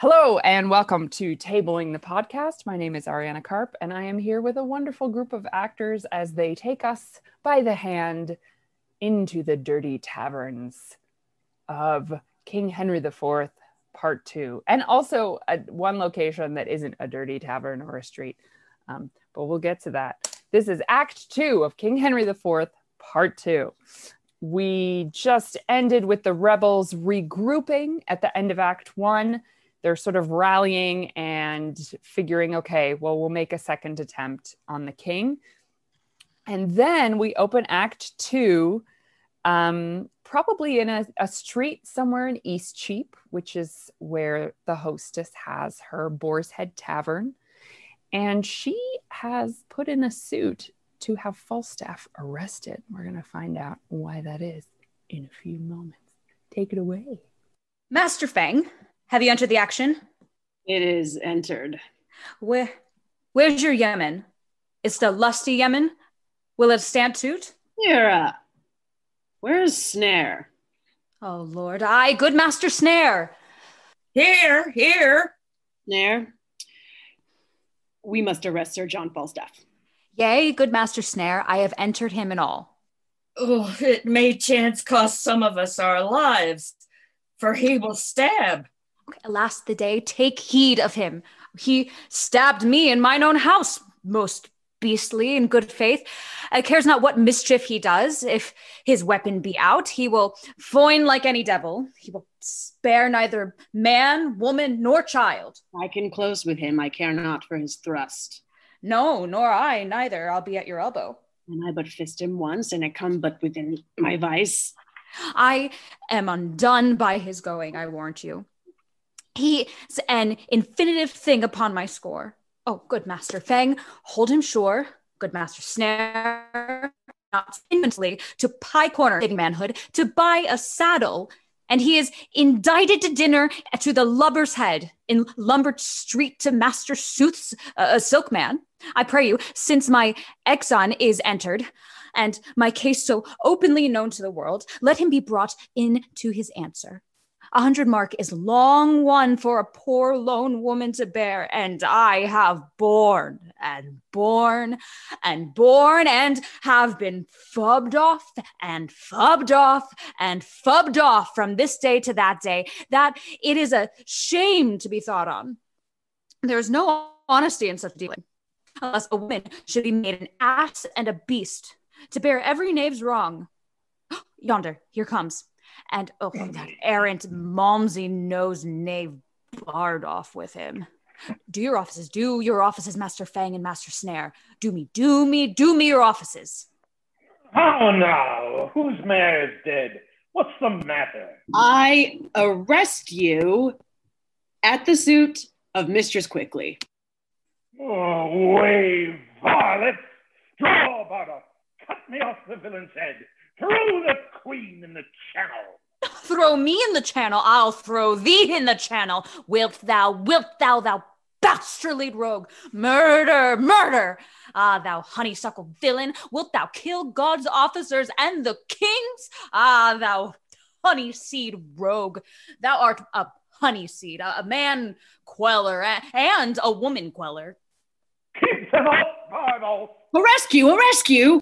Hello and welcome to Tabling the Podcast. My name is Ariana Karp, and I am here with a wonderful group of actors as they take us by the hand into the dirty taverns of King Henry IV, Part Two, and also a, one location that isn't a dirty tavern or a street. Um, but we'll get to that. This is Act Two of King Henry IV, Part Two. We just ended with the rebels regrouping at the end of Act One they're sort of rallying and figuring, okay, well, we'll make a second attempt on the king. And then we open Act Two, um, probably in a, a street somewhere in Eastcheap, which is where the hostess has her Boar's Head Tavern. And she has put in a suit to have Falstaff arrested. We're going to find out why that is in a few moments. Take it away. Master Fang, have you entered the action? It is entered. Where, where's your yeoman? It's the lusty yeoman. Will it stand suit? Mira, where's Snare? Oh Lord, I, good Master Snare. Here, here. Snare, we must arrest Sir John Falstaff. Yea, good Master Snare, I have entered him in all. Oh, it may chance cost some of us our lives, for he will stab. Alas, the day, take heed of him. He stabbed me in mine own house, most beastly in good faith. I cares not what mischief he does. If his weapon be out, he will foin like any devil. He will spare neither man, woman, nor child. I can close with him. I care not for his thrust. No, nor I neither. I'll be at your elbow. And I but fist him once, and it come but within my vice. I am undone by his going, I warrant you. He's an infinitive thing upon my score. Oh, good Master Fang, hold him sure. Good Master Snare, not infinitely to pie corner saving manhood, to buy a saddle. And he is indicted to dinner to the lubber's head in Lombard Street to Master Sooth's uh, silk man. I pray you, since my exion is entered, and my case so openly known to the world, let him be brought in to his answer. A hundred mark is long one for a poor lone woman to bear, and I have borne and borne and borne and have been fubbed off and fubbed off and fubbed off from this day to that day, that it is a shame to be thought on. There is no honesty in such dealing, unless a woman should be made an ass and a beast to bear every knave's wrong. Yonder, here comes and oh, oh that errant Malmsey nose knave Bardolph with him. Do your offices, do your offices, Master Fang and Master Snare. Do me, do me, do me your offices. How now? Whose mare is dead? What's the matter? I arrest you at the suit of Mistress Quickly. Oh, way, varlet! Draw, Bardolph! Cut me off the villain's head! Throw the quean in the channel. Throw me in the channel, I'll throw thee in the channel. Wilt thou, wilt thou, thou bastardly rogue, murder, murder. Ah, thou honeysuckle villain, wilt thou kill God's officers and the kings? Ah, thou honey seed rogue, thou art a honey seed, a, a man queller, a, and a woman queller. Keep them up, Bardo. A rescue, a rescue.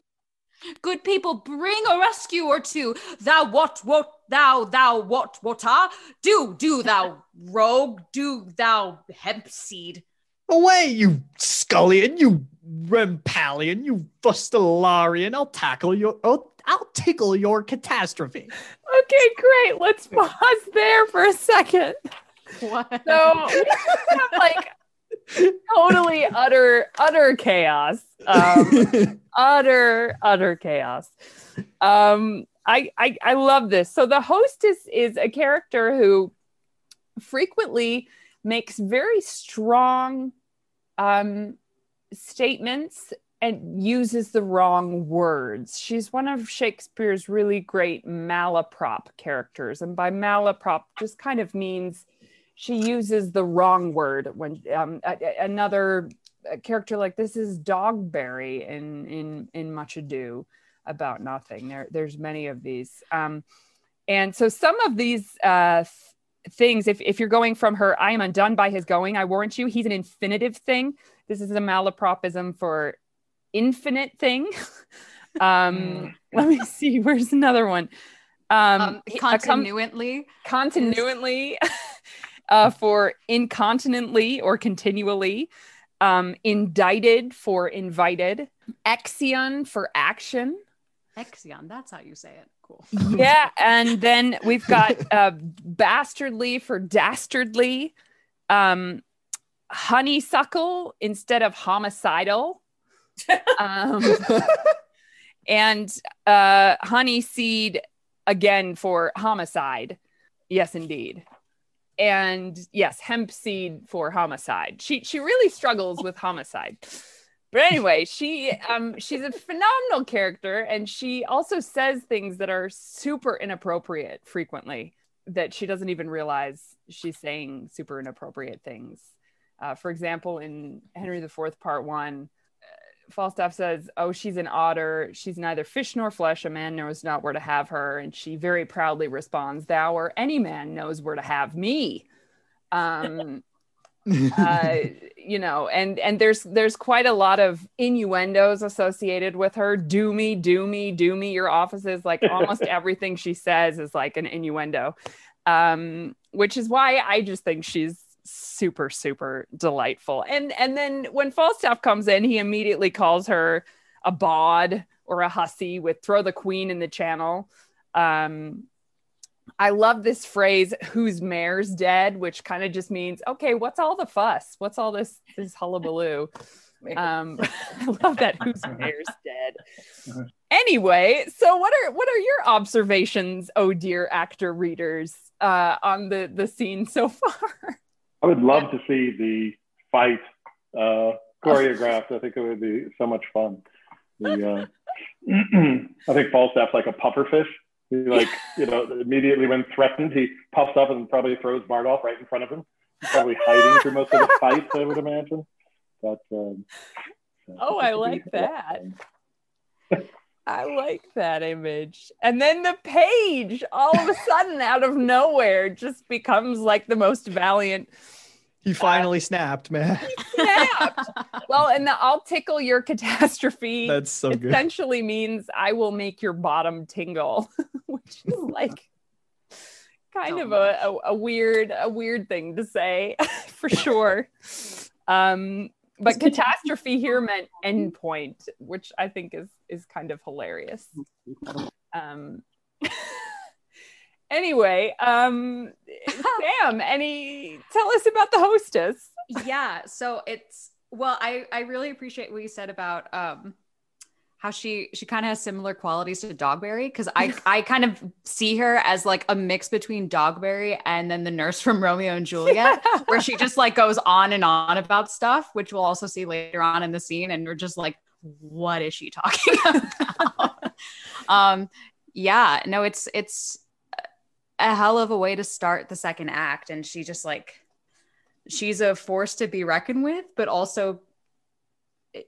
Good people, bring a rescue or two. Thou what, what, thou, thou what, what, ah? Do, do, thou rogue, do, thou hemp seed. Away, you scullion, you rampallian, you fustilarian. I'll tackle your, I'll, I'll tickle your catastrophe. Okay, great. Let's pause there for a second. What? So we have like totally utter utter chaos um utter utter chaos um I, I i love this so the hostess is a character who frequently makes very strong um statements and uses the wrong words. She's one of Shakespeare's really great malaprop characters. And by malaprop just kind of means she uses the wrong word when um, a, a, another character like this is Dogberry in in in Much Ado About Nothing. There there's many of these, um, and so some of these uh, things. If if you're going from her, I am undone by his going. I warrant you. He's an infinitive thing. This is a malapropism for infinite thing. um, let me see. Where's another one? Um, Um, he- a com- continually. Uh, for incontinently or continually um, indicted for invited exion for action Exion, that's how you say it. Cool. yeah and then we've got uh, bastardly for dastardly um, honeysuckle instead of homicidal um, and uh, honey seed again for homicide. Yes, indeed. And yes, hemp seed for homicide. She she really struggles with homicide. But anyway, she um she's a phenomenal character and she also says things that are super inappropriate frequently that she doesn't even realize she's saying super inappropriate things. Uh, for example, in Henry IV, Part One, Falstaff says, Oh, she's an otter. She's neither fish nor flesh. A man knows not where to have her. And she very proudly responds, Thou or any man knows where to have me. Um, uh, you know, and and there's there's quite a lot of innuendos associated with her. Do me, do me, do me. Your offices, like almost everything she says is like an innuendo, um, which is why I just think she's super super delightful. And and then when Falstaff comes in, he immediately calls her a bod or a hussy with throw the quean in the channel. Um, I love this phrase, whose mare's dead, which kind of just means, okay, what's all the fuss? What's all this this hullabaloo? Um, I love that whose mare's dead. Anyway, so what are what are your observations, oh dear actor readers, uh, on the the scene so far? I would love to see the fight uh, choreographed. I think it would be so much fun. The, uh, I think Falstaff's like a pufferfish. He like, you know, immediately when threatened, he puffs up and probably throws Bardolph right in front of him. He's probably hiding through most of the fights, I would imagine. But um, Oh, I like that. I like that image. And then the page all of a sudden out of nowhere just becomes like the most valiant he finally snapped, man. snapped. well, and the I'll tickle your catastrophe That's so good. essentially means I will make your bottom tingle, which is like kind of a, a, a weird a weird thing to say for sure. Um, but catastrophe here meant endpoint, which I think is is kind of hilarious. Um, anyway, um, Sam, any tell us about the hostess? yeah so it's well i i really appreciate what you said about um how she she kind of has similar qualities to dogberry because i i kind of see her as like a mix between dogberry and then the nurse from romeo and juliet where she just like goes on and on about stuff which we'll also see later on in the scene and we're just like what is she talking about? Um yeah no it's it's a hell of a way to start the second act and she just like she's a force to be reckoned with but also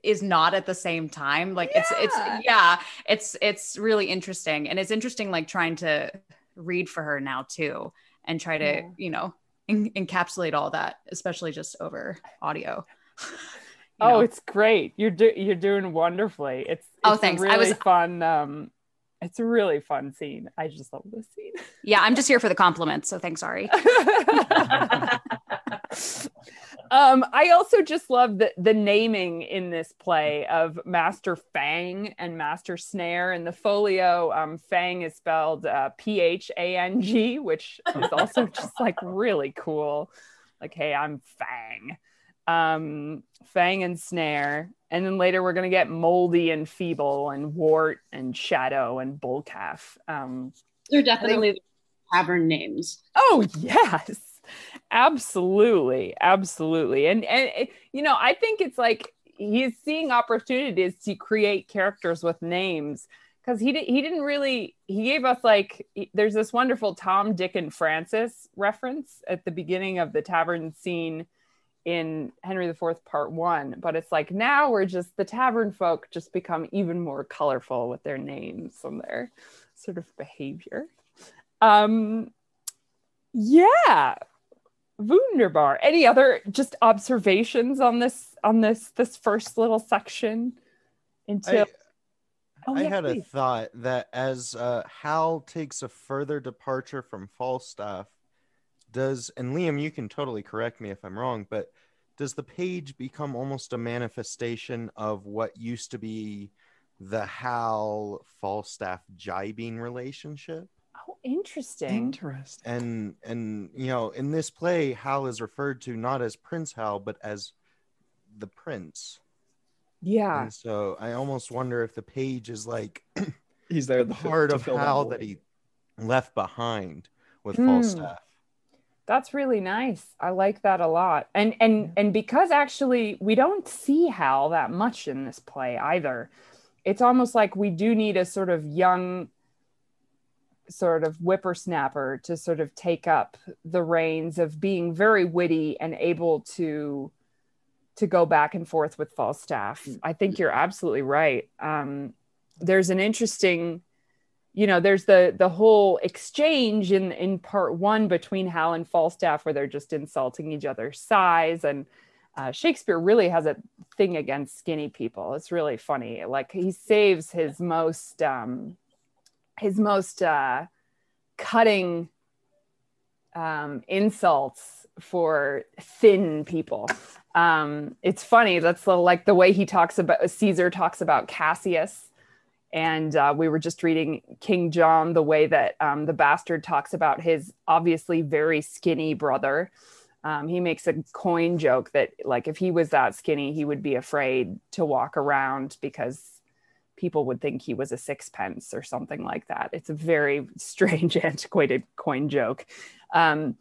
is not at the same time like it's it's Yeah. yeah it's it's really interesting and it's interesting like trying to read for her now too and try to Yeah. you know en- encapsulate all that especially just over audio Oh, know? it's great. You're do- you're doing wonderfully. It's, Oh, it's a thanks. I Really was- fun. Um, it's a really fun scene. I just love this scene. yeah i'm just here for the compliments so thanks ari um, I also just love the the naming in this play of Master Fang and Master Snare. And the folio, um, Fang is spelled uh, P H A N G, which is also just like really cool. Like, hey, I'm Fang. Um, Fang and Snare. And then later we're gonna get Moldy and Feeble and Wart and Shadow and Bullcalf. Um, They're definitely the tavern names. Oh yes, absolutely, absolutely, and and you know I think it's like he's seeing opportunities to create characters with names because he di- he didn't really he gave us like he- there's this wonderful Tom, Dick, and Francis reference at the beginning of the tavern scene in Henry IV Part One, but it's like now we're just the tavern folk just become even more colorful with their names and their sort of behavior. Um, Yeah. Wunderbar. Any other just observations on this on this this first little section until I, Oh, I yeah, had a thought that as uh, Hal takes a further departure from Falstaff, does and Liam, you can totally correct me if I'm wrong, but does the page become almost a manifestation of what used to be the Hal Falstaff jibing relationship? Interesting. Interesting. And and you know, in this play, Hal is referred to not as Prince Hal, but as the prince. Yeah. And so I almost wonder if the page is like He's there the to fill- part to of Hal that he left behind with Hmm. Falstaff. That's really nice. I like that a lot. And and and because actually we don't see Hal that much in this play either. It's almost like we do need a sort of young sort of whippersnapper to sort of take up the reins of being very witty and able to to go back and forth with Falstaff. I think you're absolutely right. Um, there's an interesting you know there's the the whole exchange in in part one between hal and falstaff where they're just insulting each other's size and uh, shakespeare really has a thing against skinny people it's really funny like he saves his most um his most uh cutting um insults for thin people um it's funny that's the, like the way he talks about caesar talks about cassius and uh, we were just reading King John the way that um, the bastard talks about his obviously very skinny brother. Um, he makes a coin joke that like if he was that skinny, he would be afraid to walk around because people would think he was a sixpence or something like that. It's a very strange, antiquated coin joke, um,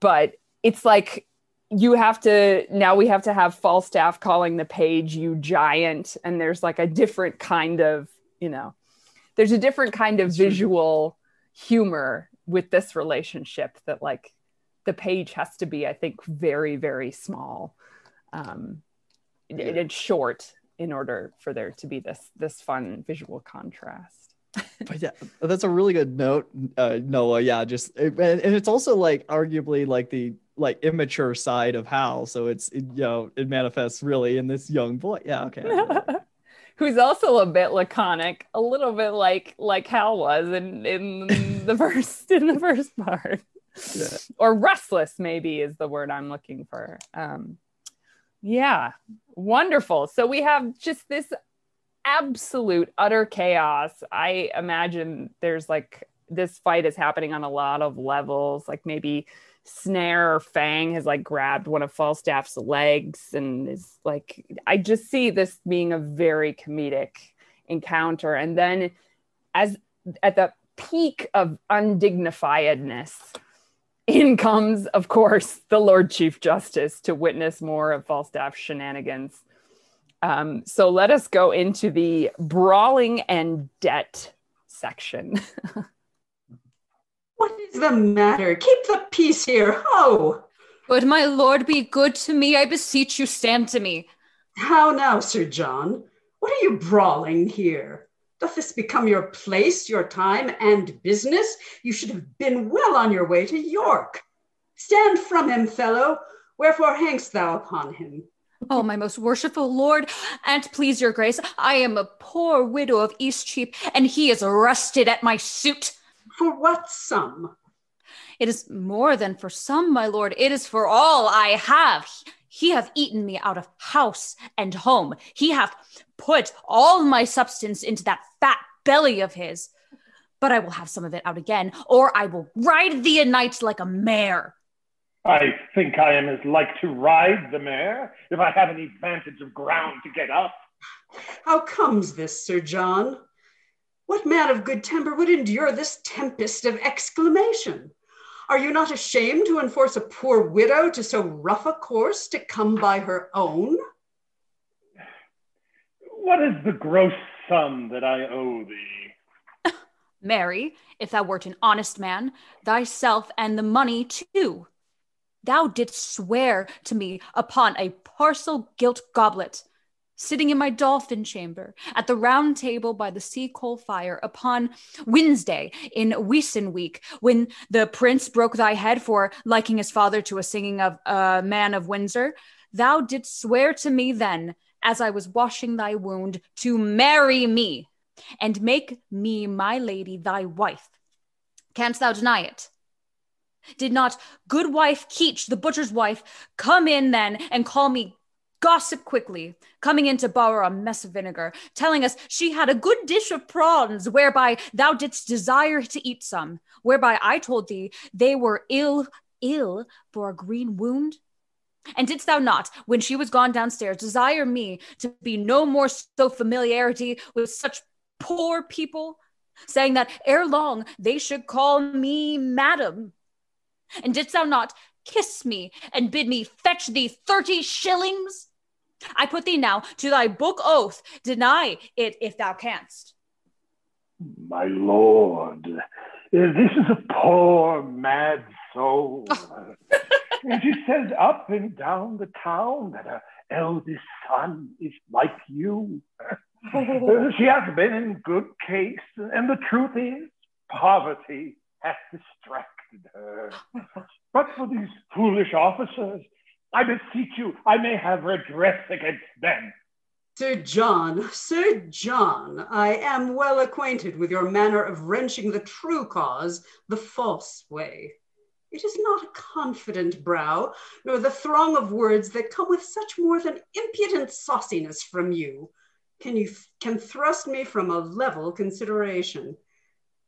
but it's like you have to now we have to have falstaff calling the page you giant. And there's like a different kind of you know there's a different kind of visual humor with this relationship that like the page has to be i think very very small. Um Yeah. and short in order for there to be this this fun visual contrast but yeah, that's a really good note, uh, Noah. Yeah, just and, and it's also like arguably like the like immature side of Hal. So it's it, you know it manifests really in this young boy. Yeah, okay. I get it. who's also a bit laconic a little bit like like hal was in in the first in the first part Yeah. or restless maybe is the word i'm looking for um yeah. Wonderful. So we have just this absolute utter chaos. I imagine there's like this fight is happening on a lot of levels like maybe snare or fang has like grabbed one of falstaff's legs and is like i just see this being a very comedic encounter. And then as at the peak of undignifiedness in comes of course the lord chief justice to witness more of falstaff's shenanigans um, so let us go into the brawling and debt section What is the matter? Keep the peace here. Ho! Would my lord be good to me? I beseech you, stand to me. How now, Sir John? What are you brawling here? Doth this become your place, your time, and business? You should have been well on your way to York. Stand from him, fellow. Wherefore hangst thou upon him? Oh, my most worshipful lord, and please your grace, I am a poor widow of Eastcheap, and he is arrested at my suit. For what sum? It is more than for some, my lord. It is for all I have. He hath eaten me out of house and home. He hath put all my substance into that fat belly of his. But I will have some of it out again, or I will ride thee a night like a mare. I think I am as like to ride the mare if I have any vantage of ground to get up. How comes this, Sir John? What man of good temper would endure this tempest of exclamation? Are you not ashamed to enforce a poor widow to so rough a course to come by her own? What is the gross sum that I owe thee? Mary, if thou wert an honest man, thyself and the money too. Thou didst swear to me upon a parcel gilt goblet. Sitting in my dolphin chamber at the round table by the sea coal fire upon Wednesday in Wheeson week, when the prince broke thy head for liking his father to a singing of a uh, man of Windsor, thou didst swear to me then, as I was washing thy wound, to marry me and make me my lady thy wife. Canst thou deny it? Did not good wife Keech, the butcher's wife, come in then and call me gossip quickly, coming in to borrow a mess of vinegar, telling us she had a good dish of prawns, whereby thou didst desire to eat some, whereby I told thee they were ill, ill for a green wound? And didst thou not, when she was gone downstairs, desire me to be no more so familiarity with such poor people, saying that ere long they should call me madam? And didst thou not kiss me and bid me fetch thee thirty shillings? I put thee now to thy book oath. Deny it if thou canst. My lord, eh, this is a poor mad soul. and she says up and down the town that her eldest son is like you. she has been in good case, and the truth is, poverty hath distracted her. But for these foolish officers, I beseech you, I may have redress against them. Sir John, Sir John, I am well acquainted with your manner of wrenching the true cause the false way. It is not a confident brow, nor the throng of words that come with such more than impudent sauciness from you, can you can thrust me from a level consideration.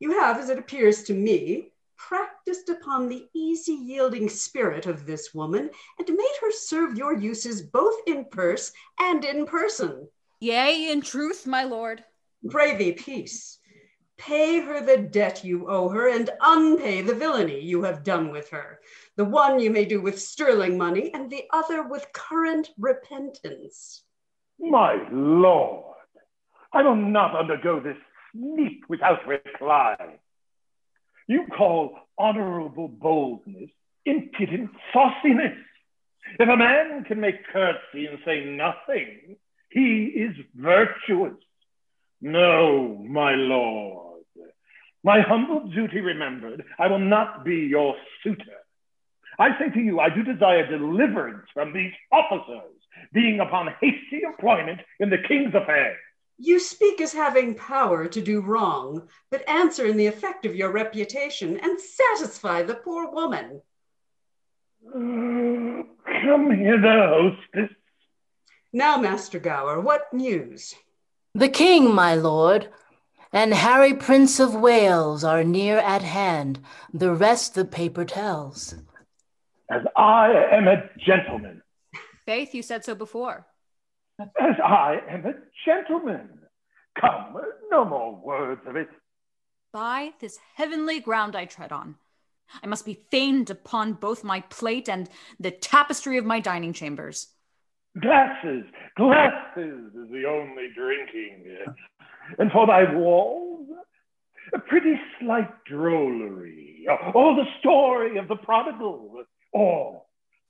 You have, as it appears to me, practiced upon the easy yielding spirit of this woman and made her serve your uses both in purse and in person. Yea, in truth, my lord. Pray thee, peace. Pay her the debt you owe her and unpay the villainy you have done with her. The one you may do with sterling money and the other with current repentance. My lord, I will not undergo this sneak without reply. You call honorable boldness impudent sauciness. If a man can make curtsy and say nothing, he is virtuous. No, my lord. My humble duty remembered, I will not be your suitor. I say to you, I do desire deliverance from these officers, being upon hasty employment in the king's affairs. You speak as having power to do wrong, but answer in the effect of your reputation and satisfy the poor woman. Uh, come hither, hostess. Now, Master Gower, what news? The king, my lord, and Harry, Prince of Wales, are near at hand. The rest the paper tells. As I am a gentleman. Faith, you said so before as I am a gentleman. Come, no more words of it. By this heavenly ground I tread on, I must be famed upon both my plate and the tapestry of my dining chambers. Glasses, glasses is the only drinking. And for thy walls, a pretty slight drollery, oh, or the story of the prodigal, or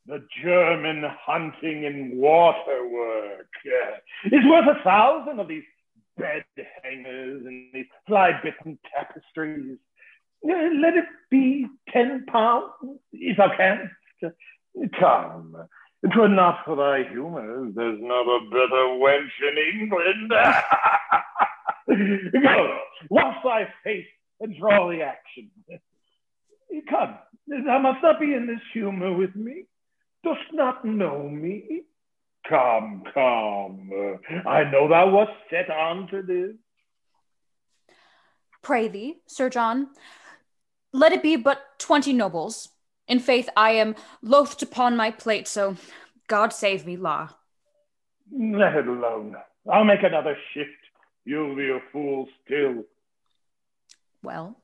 the German hunting and waterwork uh, is worth a thousand of these bed hangers and these fly bitten tapestries. Let it be ten pounds, if I can. Come, twere not for thy humour, there's not a better wench in England. Go, wash thy face and draw the action. Come, thou must not be in this humour with me dost not know me? Come, come. I know thou wast set on to this. Pray thee, Sir John, let it be but twenty nobles. In faith, I am loath to pawn my plate, so God save me, La. Let it alone. I'll make another shift. You'll be a fool still. Well,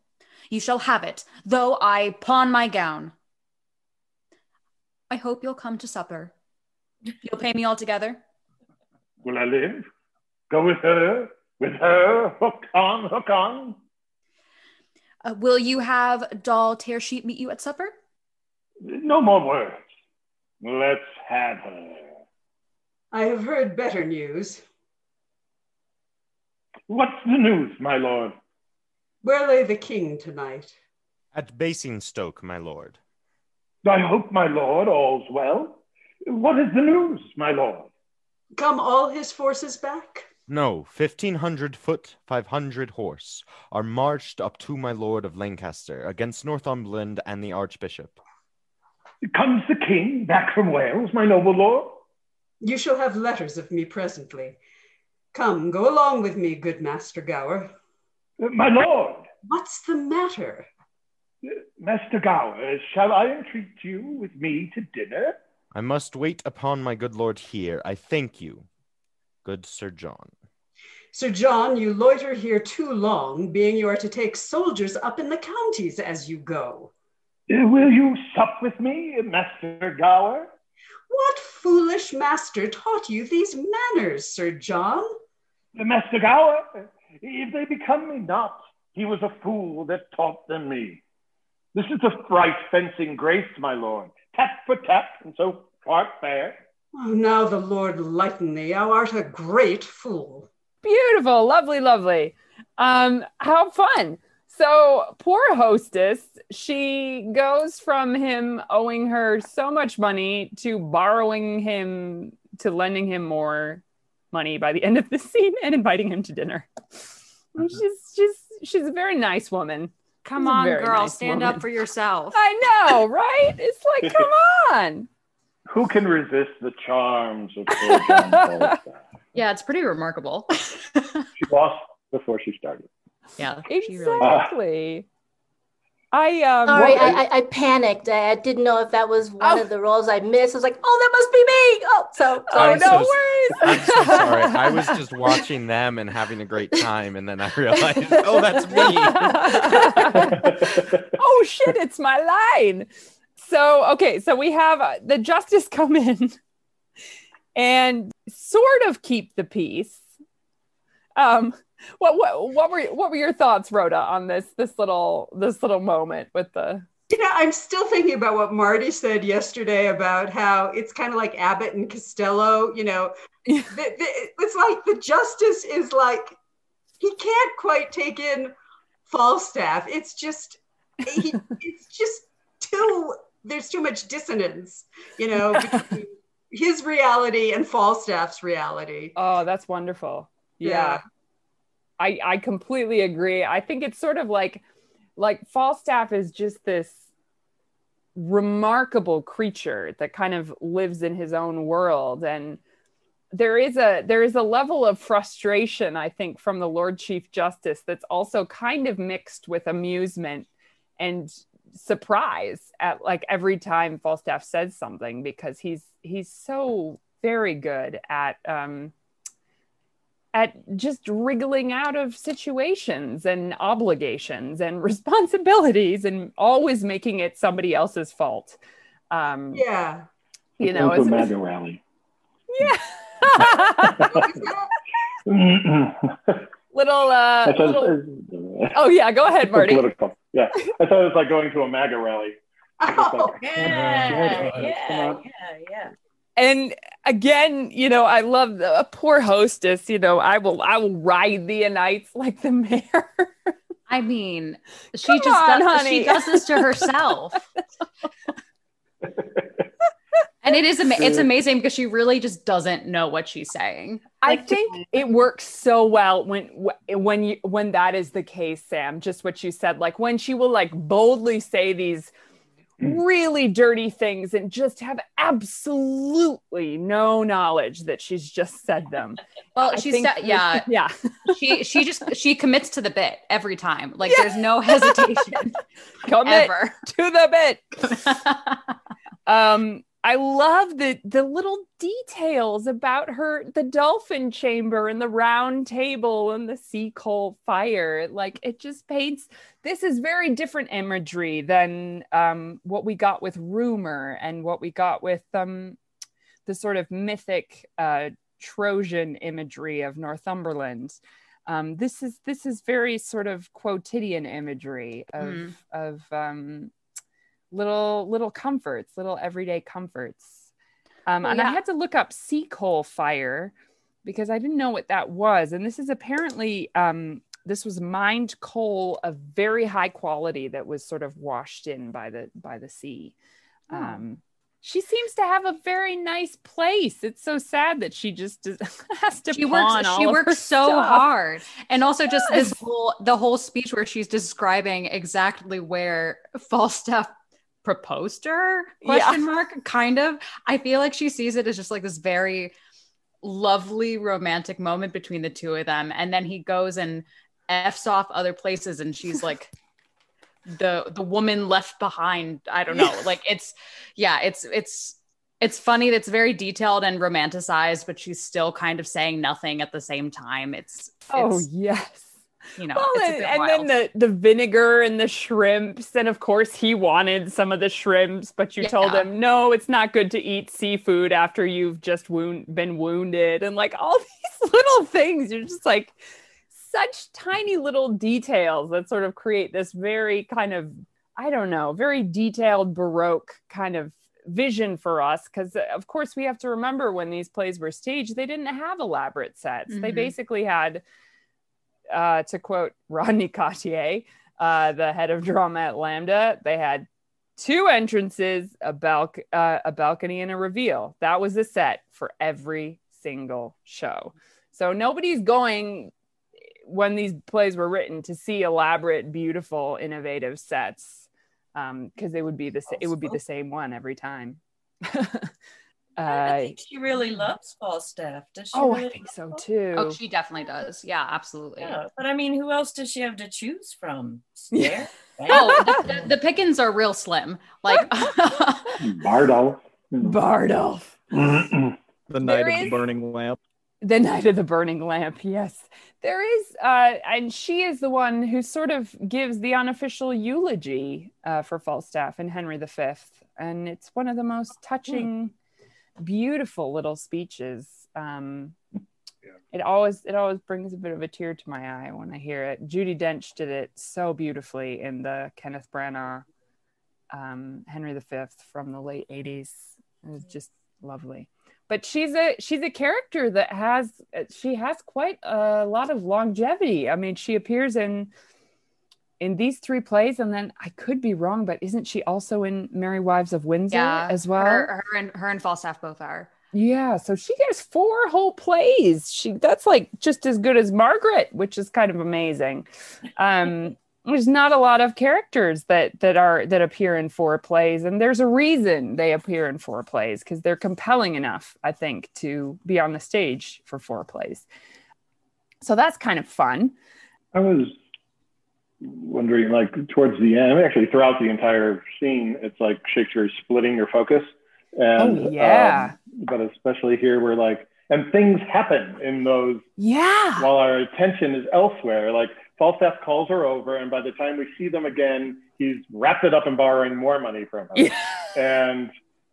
you shall have it, though I pawn my gown. I hope you'll come to supper. You'll pay me altogether? Will I live? Go with her? With her? Hook on, hook on? Uh, will you have Doll Tearsheet meet you at supper? No more words. Let's have her. I have heard better news. What's the news, my lord? Where lay the king tonight? At Basingstoke, my lord. I hope, my lord, all's well. What is the news, my lord? Come all his forces back? No, fifteen hundred foot, five hundred horse are marched up to my lord of Lancaster against Northumberland and the archbishop. Comes the king back from Wales, my noble lord? You shall have letters of me presently. Come, go along with me, good Master Gower. My lord, What's the matter? Master Gower, shall I entreat you with me to dinner? I must wait upon my good lord here. I thank you, good Sir John. Sir John, you loiter here too long, being you are to take soldiers up in the counties as you go. Uh, Will you sup with me, Master Gower? What foolish master taught you these manners, Sir John? Master Gower, if they become me not, he was a fool that taught them me. This is the right fencing grace, my lord. Tap for tap, and so part fair. Oh, now the Lord lighten thee, thou art a great fool. Beautiful, lovely, lovely. Um, how fun. So poor hostess, she goes from him owing her so much money to borrowing him to lending him more money by the end of the scene and inviting him to dinner. And She's she's she's a very nice woman. Come on, girl, nice stand woman. up for yourself. I know, right? It's like, come on. Who can resist the charms of Sir Yeah, it's pretty remarkable. She lost before she started. yeah, she really Exactly. I um Sorry, I, I, I panicked. I, I didn't know if that was one Oh. of the roles I missed. I was like, oh, that must be me. Oh, so Oh I'm no so- worries. I'm so sorry. I was just watching them and having a great time, and then I realized, oh, that's me. oh shit, it's my line. So, okay, so we have uh, the justice come in and sort of keep the peace. Um what what what were what were your thoughts Rhoda on this this little this little moment with the You know, I'm still thinking about what Marty said yesterday about how it's kind of like Abbott and Costello. You know, Yeah. The- the- it's like the justice is like he can't quite take in Falstaff. It's just he, it's just too there's too much dissonance. You know, between his reality and Falstaff's reality. Oh, that's wonderful. Yeah. Yeah. I I completely agree. I think it's sort of like like Falstaff is just this remarkable creature that kind of lives in his own world and there is a there is a level of frustration I think from the Lord Chief Justice that's also kind of mixed with amusement and surprise at like every time Falstaff says something because he's he's so very good at um at just wriggling out of situations and obligations and responsibilities and always making it somebody else's fault. Um, Yeah. you know, Into a MAGA rally. Yeah. Little, uh, sounds- little, oh yeah, go ahead, Marty. political. Yeah, I thought it was like going to a MAGA rally. Oh, Yeah, yeah, yeah, yeah. And again you know i love the a poor hostess you know i will i will ride the nights like the mare I mean, she Come just on, does, honey. she does this to herself. and it is ama- it's amazing because she really just doesn't know what she's saying. i think it works so well when when you when that is the case sam just what you said like when she will like boldly say these really dirty things and just have absolutely no knowledge that she's just said them. Well, I she's think de- yeah, yeah. She she just she commits to the bit every time. Like there's no hesitation commit ever. to the bit. Um i love the the little details about her the dolphin chamber and the round table and the sea coal fire like it just paints this is very different imagery than um what we got with rumor and what we got with um the sort of mythic uh trojan imagery of northumberland um this is this is very sort of quotidian imagery of Mm. of um little little comforts little everyday comforts um, and i had to look up sea coal fire because I didn't know what that was. And this is apparently um, this was mined coal of very high quality that was sort of washed in by the by the sea. Oh. Um, she seems to have a very nice place. It's so sad that she just does, has to she works she works so stuff. hard and also just this whole the whole speech where she's describing exactly where falstaff proposed to her? Yeah. question mark kind of. I feel like she sees it as just like this very lovely romantic moment between the two of them and then he goes and f's off other places and she's like the the woman left behind. I don't know. Like it's yeah it's it's it's funny that's very detailed and romanticized but she's still kind of saying nothing at the same time. It's, Oh it's yes. You know Well, and bit and wild. then the the vinegar and the shrimps, and of course he wanted some of the shrimps, but you told him no, it's not good to eat seafood after you've just wound been wounded, and like all these little things. You're just like such tiny little details that sort of create this very kind of I don't know, very detailed baroque kind of vision for us because of course we have to remember when these plays were staged they didn't have elaborate sets they Mhm. basically had uh, to quote Rodney Cottier, uh, the head of drama at LAMDA, they had two entrances, a, balc- uh, a balcony, and a reveal. That was the set for every single show. So nobody's going when these plays were written to see elaborate, beautiful, innovative sets because it would be the sa- it would be the same one every time. I uh, think she really loves Falstaff. Does she? oh, I think so love him? too. oh she definitely does yeah absolutely Yeah, but I mean, who else does she have to choose from? Yeah. Stare, oh the, the, the pickings are real slim like Bardolph. Bardolph. The knight There of is- the burning lamp. the knight of the burning lamp yes there is uh and she is the one who sort of gives the unofficial eulogy uh, for falstaff and henry v and it's one of the most touching beautiful little speeches. Um it always it always brings a bit of a tear to my eye when i hear it. Judy dench did it so beautifully in the kenneth branagh um henry v from the late 80s it was just lovely. But she's a she's a character that has she has quite a lot of longevity. I mean she appears in in these three plays and then i could be wrong but isn't she also in merry wives of windsor yeah as well? her, her and her and falstaff both are. Yeah so she gets four whole plays. She that's like just as good as margaret which is kind of amazing. Um there's not a lot of characters that that are that appear in four plays and there's a reason they appear in four plays because they're compelling enough i think to be on the stage for four plays. So that's kind of fun. I was wondering, like towards the end, actually throughout the entire scene, it's like Shakespeare's splitting your focus. And, Oh, yeah. um, but especially here, we're like, and things happen in those yeah while our attention is elsewhere. Like Falstaff calls her over, and by the time we see them again, he's wrapped it up in borrowing more money from her. Yeah. And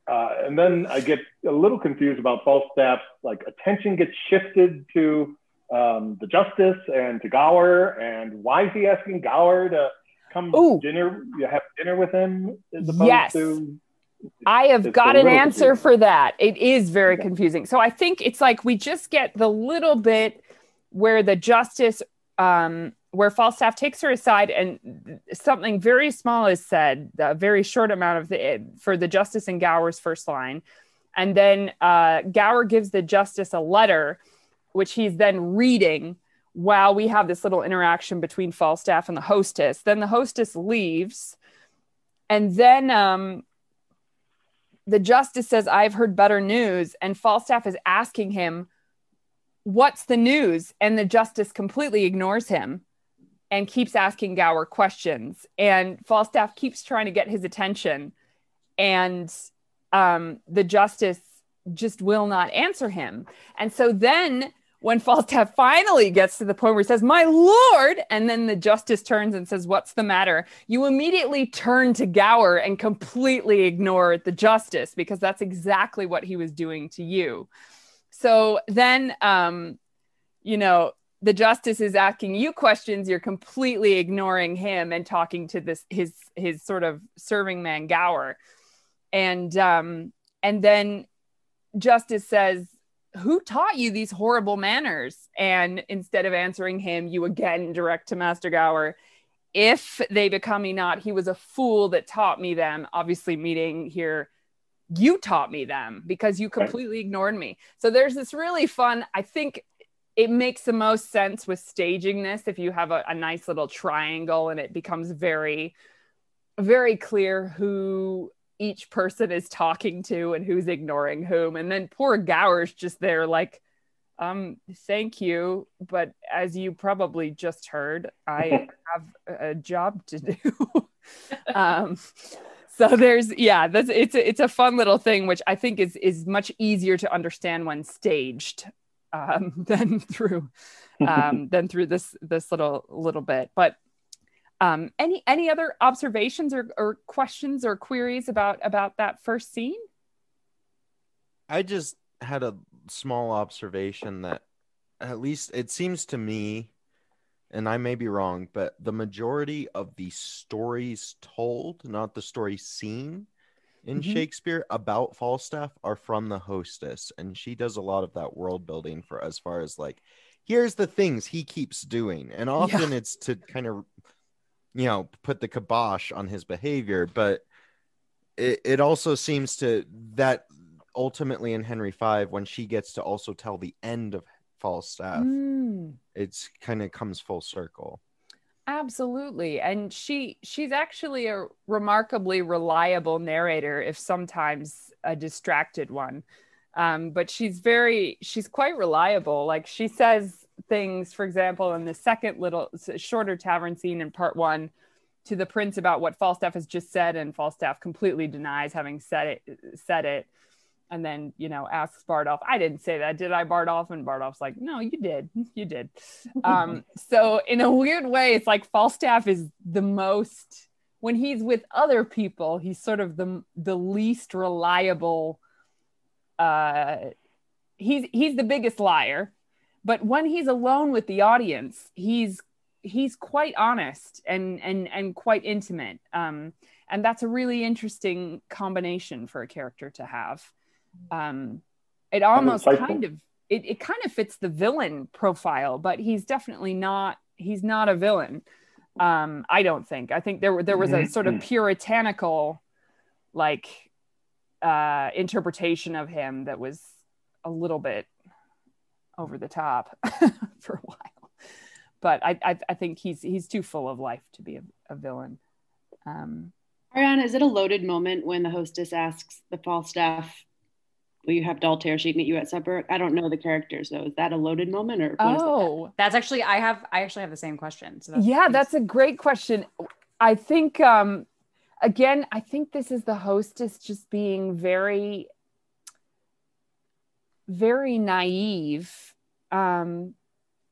uh, and then I get a little confused about Falstaff's like attention gets shifted to um, the justice and to Gower, and why is he asking Gower to come Ooh. dinner? You have dinner with him as opposed Yes. to I have got an answer confusing. for that. It is very Okay. confusing. So I think it's like we just get the little bit where the justice, um, where Falstaff takes her aside and something very small is said, a very short amount of the for the justice in Gower's first line, and then uh, Gower gives the justice a letter, which he's then reading while we have this little interaction between Falstaff and the hostess. Then the hostess leaves, and then um, the justice says, I've heard better news. And Falstaff is asking him, What's the news? And the justice completely ignores him and keeps asking Gower questions. And Falstaff keeps trying to get his attention. And um, the justice just will not answer him. And so then when Falstaff finally gets to the point where he says, My lord, and then the justice turns and says, What's the matter? You immediately turn to Gower and completely ignore the justice because that's exactly what he was doing to you. So then, um, you know, the justice is asking you questions, you're completely ignoring him and talking to this his his sort of serving man Gower. And um, and then justice says who taught you these horrible manners? And instead of answering him, you again direct to Master Gower. If they become me not, he was a fool that taught me them. Obviously, meeting here, you taught me them because you completely ignored me. So there's this really fun, I think it makes the most sense with staging this if you have a, a nice little triangle and it becomes very, very clear who each person is talking to and who's ignoring whom. And then poor Gower's just there, like, um, thank you. But as you probably just heard, I have a job to do. um, so there's yeah, that's it's a, it's a fun little thing, which I think is is much easier to understand when staged um, than through um, than through this this little little bit. But um, any any other observations or, or questions or queries about about that first scene? I just had a small observation that at least it seems to me and I may be wrong, but the majority of the stories told, not the stories seen in Mhm. Shakespeare about Falstaff are from the hostess. And she does a lot of that world building for as far as like, here's the things he keeps doing. And often it's to kind of, you know, put the kibosh on his behavior. But it, it also seems to that ultimately in Henry V, when she gets to also tell the end of Falstaff, Mm. it's kind of comes full circle. Absolutely. And she she's actually a remarkably reliable narrator if sometimes a distracted one. Um, but she's very she's quite reliable. Like she says things, for example, in the second little shorter tavern scene in part one to the prince about what Falstaff has just said, and Falstaff completely denies having said it said it. And then, you know, asks Bardolph, I didn't say that, did I, Bardolph? And Bardolph's like, No, you did. You did. Um, so in a weird way, it's like Falstaff is the most when he's with other people, he's sort of the the least reliable. Uh, he's he's the biggest liar, but when he's alone with the audience, he's he's quite honest and and and quite intimate. Um, and that's a really interesting combination for a character to have. Um, it almost kind of it, it kind of fits the villain profile, but he's definitely not he's not a villain. Um, I don't think. I think there were there was a sort of puritanical like uh interpretation of him that was a little bit over the top for a while. But I, I I think he's he's too full of life to be a, a villain. Um Ariana, is it a loaded moment when the hostess asks the Falstaff, "Will you have Doll Tearsheet meet you at supper?" I don't know the characters, so is that a loaded moment or? what is that? oh That's actually I have I actually have the same question. So that's yeah that's a great question i think um again i think this is the hostess just being very very naive um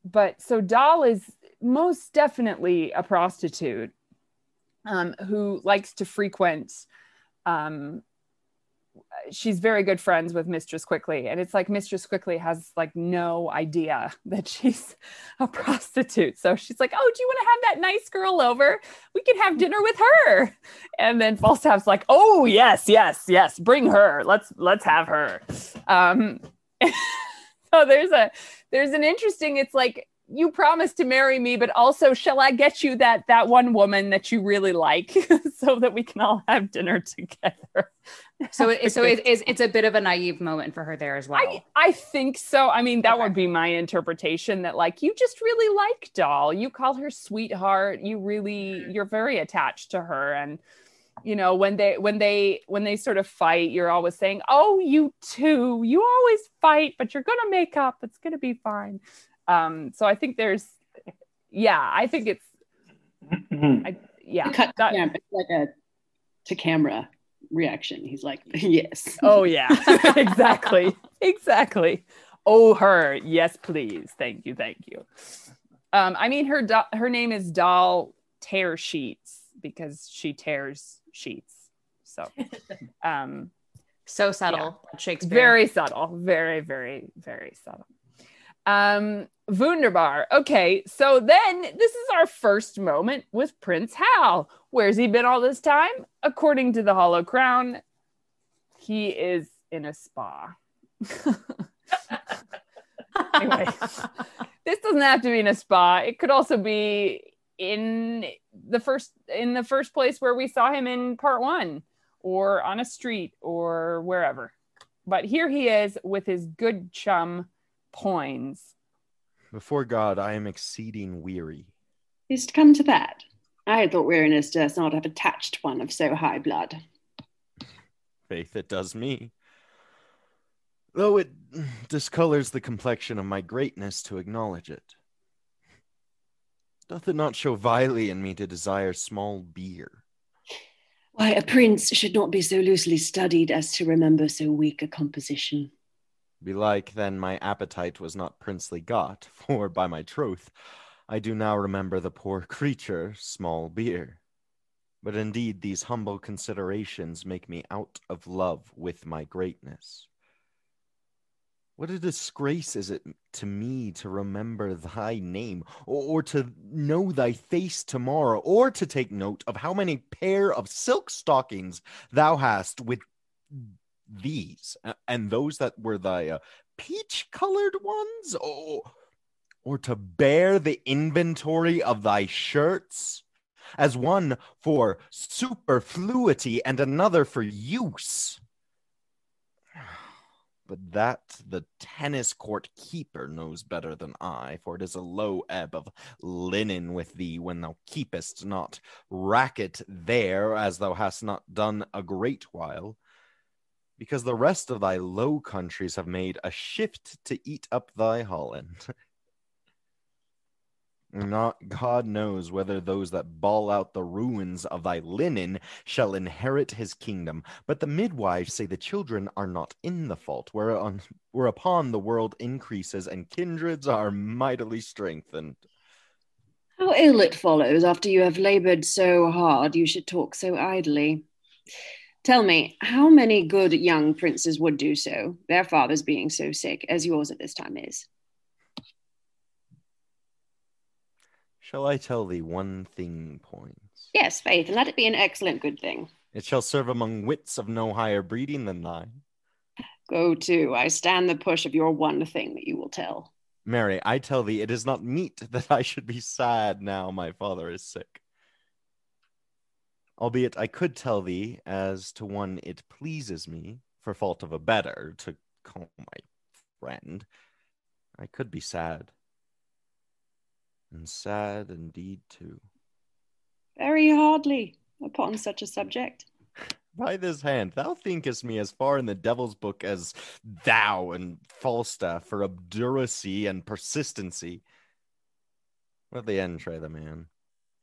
but so doll is most definitely a prostitute um who likes to frequent um she's very good friends with mistress quickly and it's like mistress quickly has like no idea that she's a prostitute. So she's like oh do you want to have that nice girl over? We can have dinner with her. And then falstaff's like oh yes yes yes bring her. Let's let's have her. Um so there's a there's an interesting it's like you promised to marry me but also shall i get you that that one woman that you really like so that we can all have dinner together so it, so it is it's a bit of a naive moment for her there as well. I, I think so. I mean, that Okay. would be my interpretation that like you just really like Doll. You call her sweetheart. You really mm-hmm. you're very attached to her and you know when they when they when they sort of fight you're always saying oh you two you always fight but you're gonna make up. It's gonna be fine. Um so i think there's yeah i think it's I, yeah Cut that- yeah, it's like a to camera reaction. He's like, "Yes." Oh yeah, exactly, exactly. Oh her, yes please, thank you, thank you. Um, I mean her do- her name is Doll Tear Sheets because she tears sheets. So, um, so subtle, Shakespeare. very subtle, very very very subtle. Um, Wunderbar. Okay, so then this is our first moment with Prince Hal. Where's he been all this time? According to the Hollow Crown, he is in a spa. anyway, this doesn't have to be in a spa. It could also be in the first in the first place where we saw him in part one, or on a street, or wherever. But here he is with his good chum, Poins. Before God, I am exceeding weary. Is to come to that. I had thought weariness does not have attached one of so high blood. Faith, it does me. Though it discolors the complexion of my greatness to acknowledge it. Doth it not show vilely in me to desire small beer? Why, a prince should not be so loosely studied as to remember so weak a composition. Belike, then, my appetite was not princely got, for by my troth, I do now remember the poor creature, small beer. But indeed, these humble considerations make me out of love with my greatness. What a disgrace is it to me to remember thy name, or, or, to know thy face tomorrow, or to take note of how many pair of silk stockings thou hast with these, and those that were thy uh, peach colored ones, or, or to bear the inventory of thy shirts, as one for superfluity and another for use but that the tennis court keeper knows better than I, for it is a low ebb of linen with thee when thou keepest not racket there, as thou hast not done a great while, because the rest of thy low countries have made a shift to eat up thy Holland. Not God knows whether those that bawl out the ruins of thy linen shall inherit his kingdom. But the midwives say the children are not in the fault, whereon, whereupon the world increases and kindreds are mightily strengthened. How ill it follows after you have labored so hard, you should talk so idly. Tell me, how many good young princes would do so, their fathers being so sick, as yours at this time is? Shall I tell thee one thing, Poins? Yes, faith, and let it be an excellent good thing. It shall serve among wits of no higher breeding than thine. Go to, I stand the push of your one thing that you will tell. Marry, I tell thee, it is not meet that I should be sad now my father is sick. Albeit I could tell thee, as to one it pleases me, for fault of a better, to call my friend, I could be sad and sad indeed too. Very hardly upon such a subject. By this hand, thou thinkest me as far in the devil's book as thou and Falstaff for obduracy and persistency. Let the end try the man.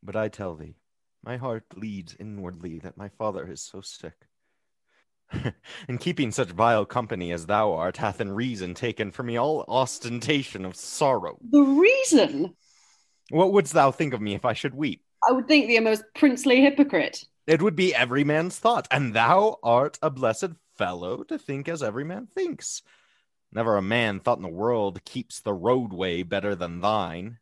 But I tell thee, my heart bleeds inwardly that my father is so sick. and keeping such vile company as thou art hath in reason taken from me all ostentation of sorrow. The reason? What wouldst thou think of me if I should weep? I would think thee a most princely hypocrite. It would be every man's thought, and thou art a blessed fellow to think as every man thinks. Never a man thought in the world keeps the roadway better than thine.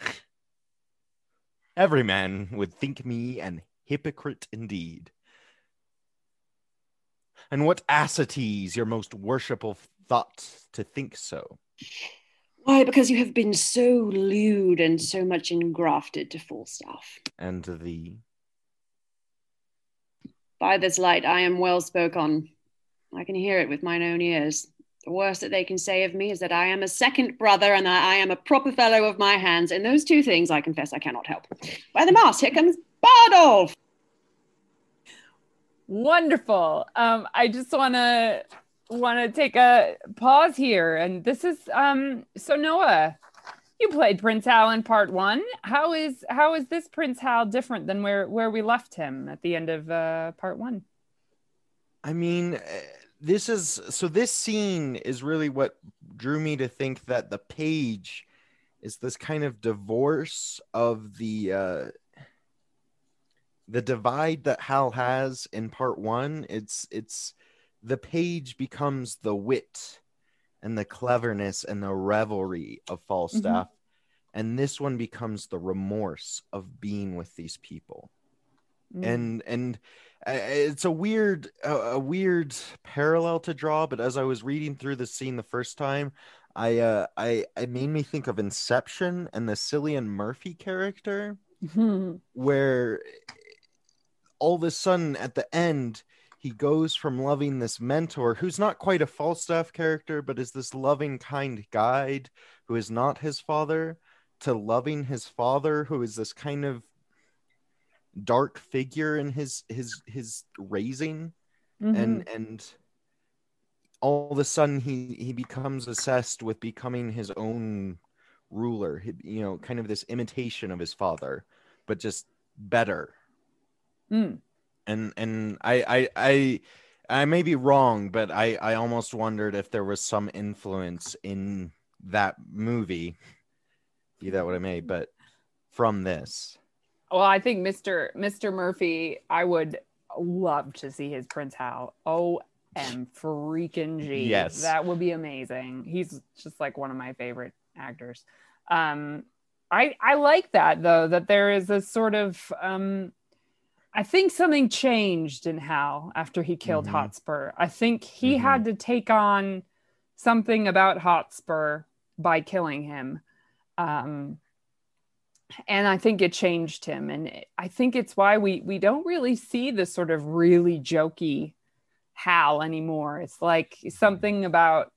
every man would think me an hypocrite indeed. And what accites your most worshipful thought to think so? Why? Because you have been so lewd and so much engrafted to Falstaff. And to thee? By this light I am well spoke on. I can hear it with mine own ears. The worst that they can say of me is that I am a second brother and that I am a proper fellow of my hands. And those two things I confess I cannot help. By the mass, here comes Bardolph. Wonderful. Um, I just want to want to take a pause here, and this is um. So Noah, you played Prince Hal in part one. How is how is this Prince Hal different than where where we left him at the end of uh, part one? I mean, this is so. This scene is really what drew me to think that the page is this kind of divorce of the uh, the divide that Hal has in part one. It's it's the page becomes the wit and the cleverness and the revelry of Falstaff. Mm-hmm. And this one becomes the remorse of being with these people. Mm. and and uh, it's a weird a, a weird parallel to draw but as i was reading through the scene the first time i uh i it made me think of inception and the cillian murphy character where all of a sudden at the end he goes from loving this mentor who's not quite a falstaff character but is this loving kind guide who is not his father to loving his father who is this kind of dark figure in his his his raising Mhm. and and all of a sudden he he becomes obsessed with becoming his own ruler He- you know kind of this imitation of his father but just better Mm. And and I I I I may be wrong, but I I almost wondered if there was some influence in that movie, be that what it may, but from this. Well, I think Mr. Mr. Murphy, I would love to see his Prince Hal. Oh, M freaking G. Yes. That would be amazing. He's just like one of my favorite actors. Um I I like that though, that there is a sort of um I think something changed in Hal after he killed Mhm. Hotspur. I think he Mhm. had to take on something about Hotspur by killing him. Um and I think it changed him. And it- I think it's why we we don't really see the sort of really jokey Hal anymore. It's like something about,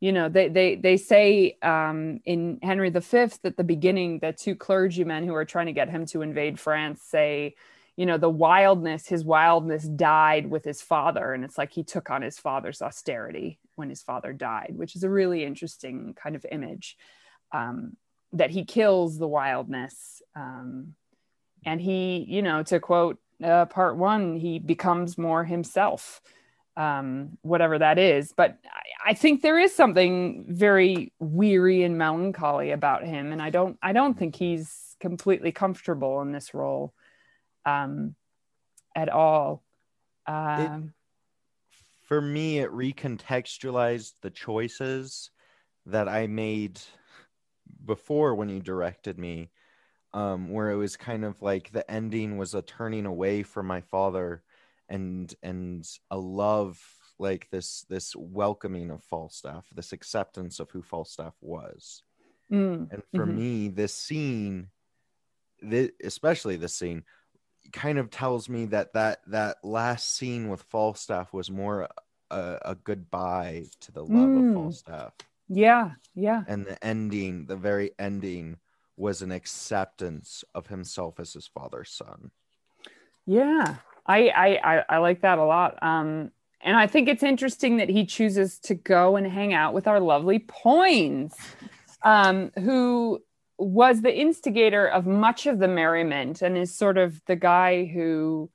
you know, they they they say um, in Henry V at the beginning that two clergymen who are trying to get him to invade France say, you know, the wildness, his wildness died with his father, and it's like he took on his father's austerity when his father died, which is a really interesting kind of image. Um, that he kills the wildness um, and he you know to quote uh, part one he becomes more himself um, whatever that is but I, I think there is something very weary and melancholy about him and i don't i don't think he's completely comfortable in this role um, at all um, For me, it recontextualized the choices that I made before when you directed me, um, where it was kind of like the ending was a turning away from my father and and a love like this this welcoming of Falstaff, this acceptance of who Falstaff was. mm, And for Mhm. me, this scene, thi- especially this scene, kind of tells me that that that last scene with Falstaff was more a, a goodbye to the love Mm. of Falstaff, yeah yeah and the ending, the very ending, was an acceptance of himself as his father's son. Yeah, I, I I I like that a lot. Um, and I think it's interesting that he chooses to go and hang out with our lovely Poins, um, who was the instigator of much of the merriment and is sort of the guy who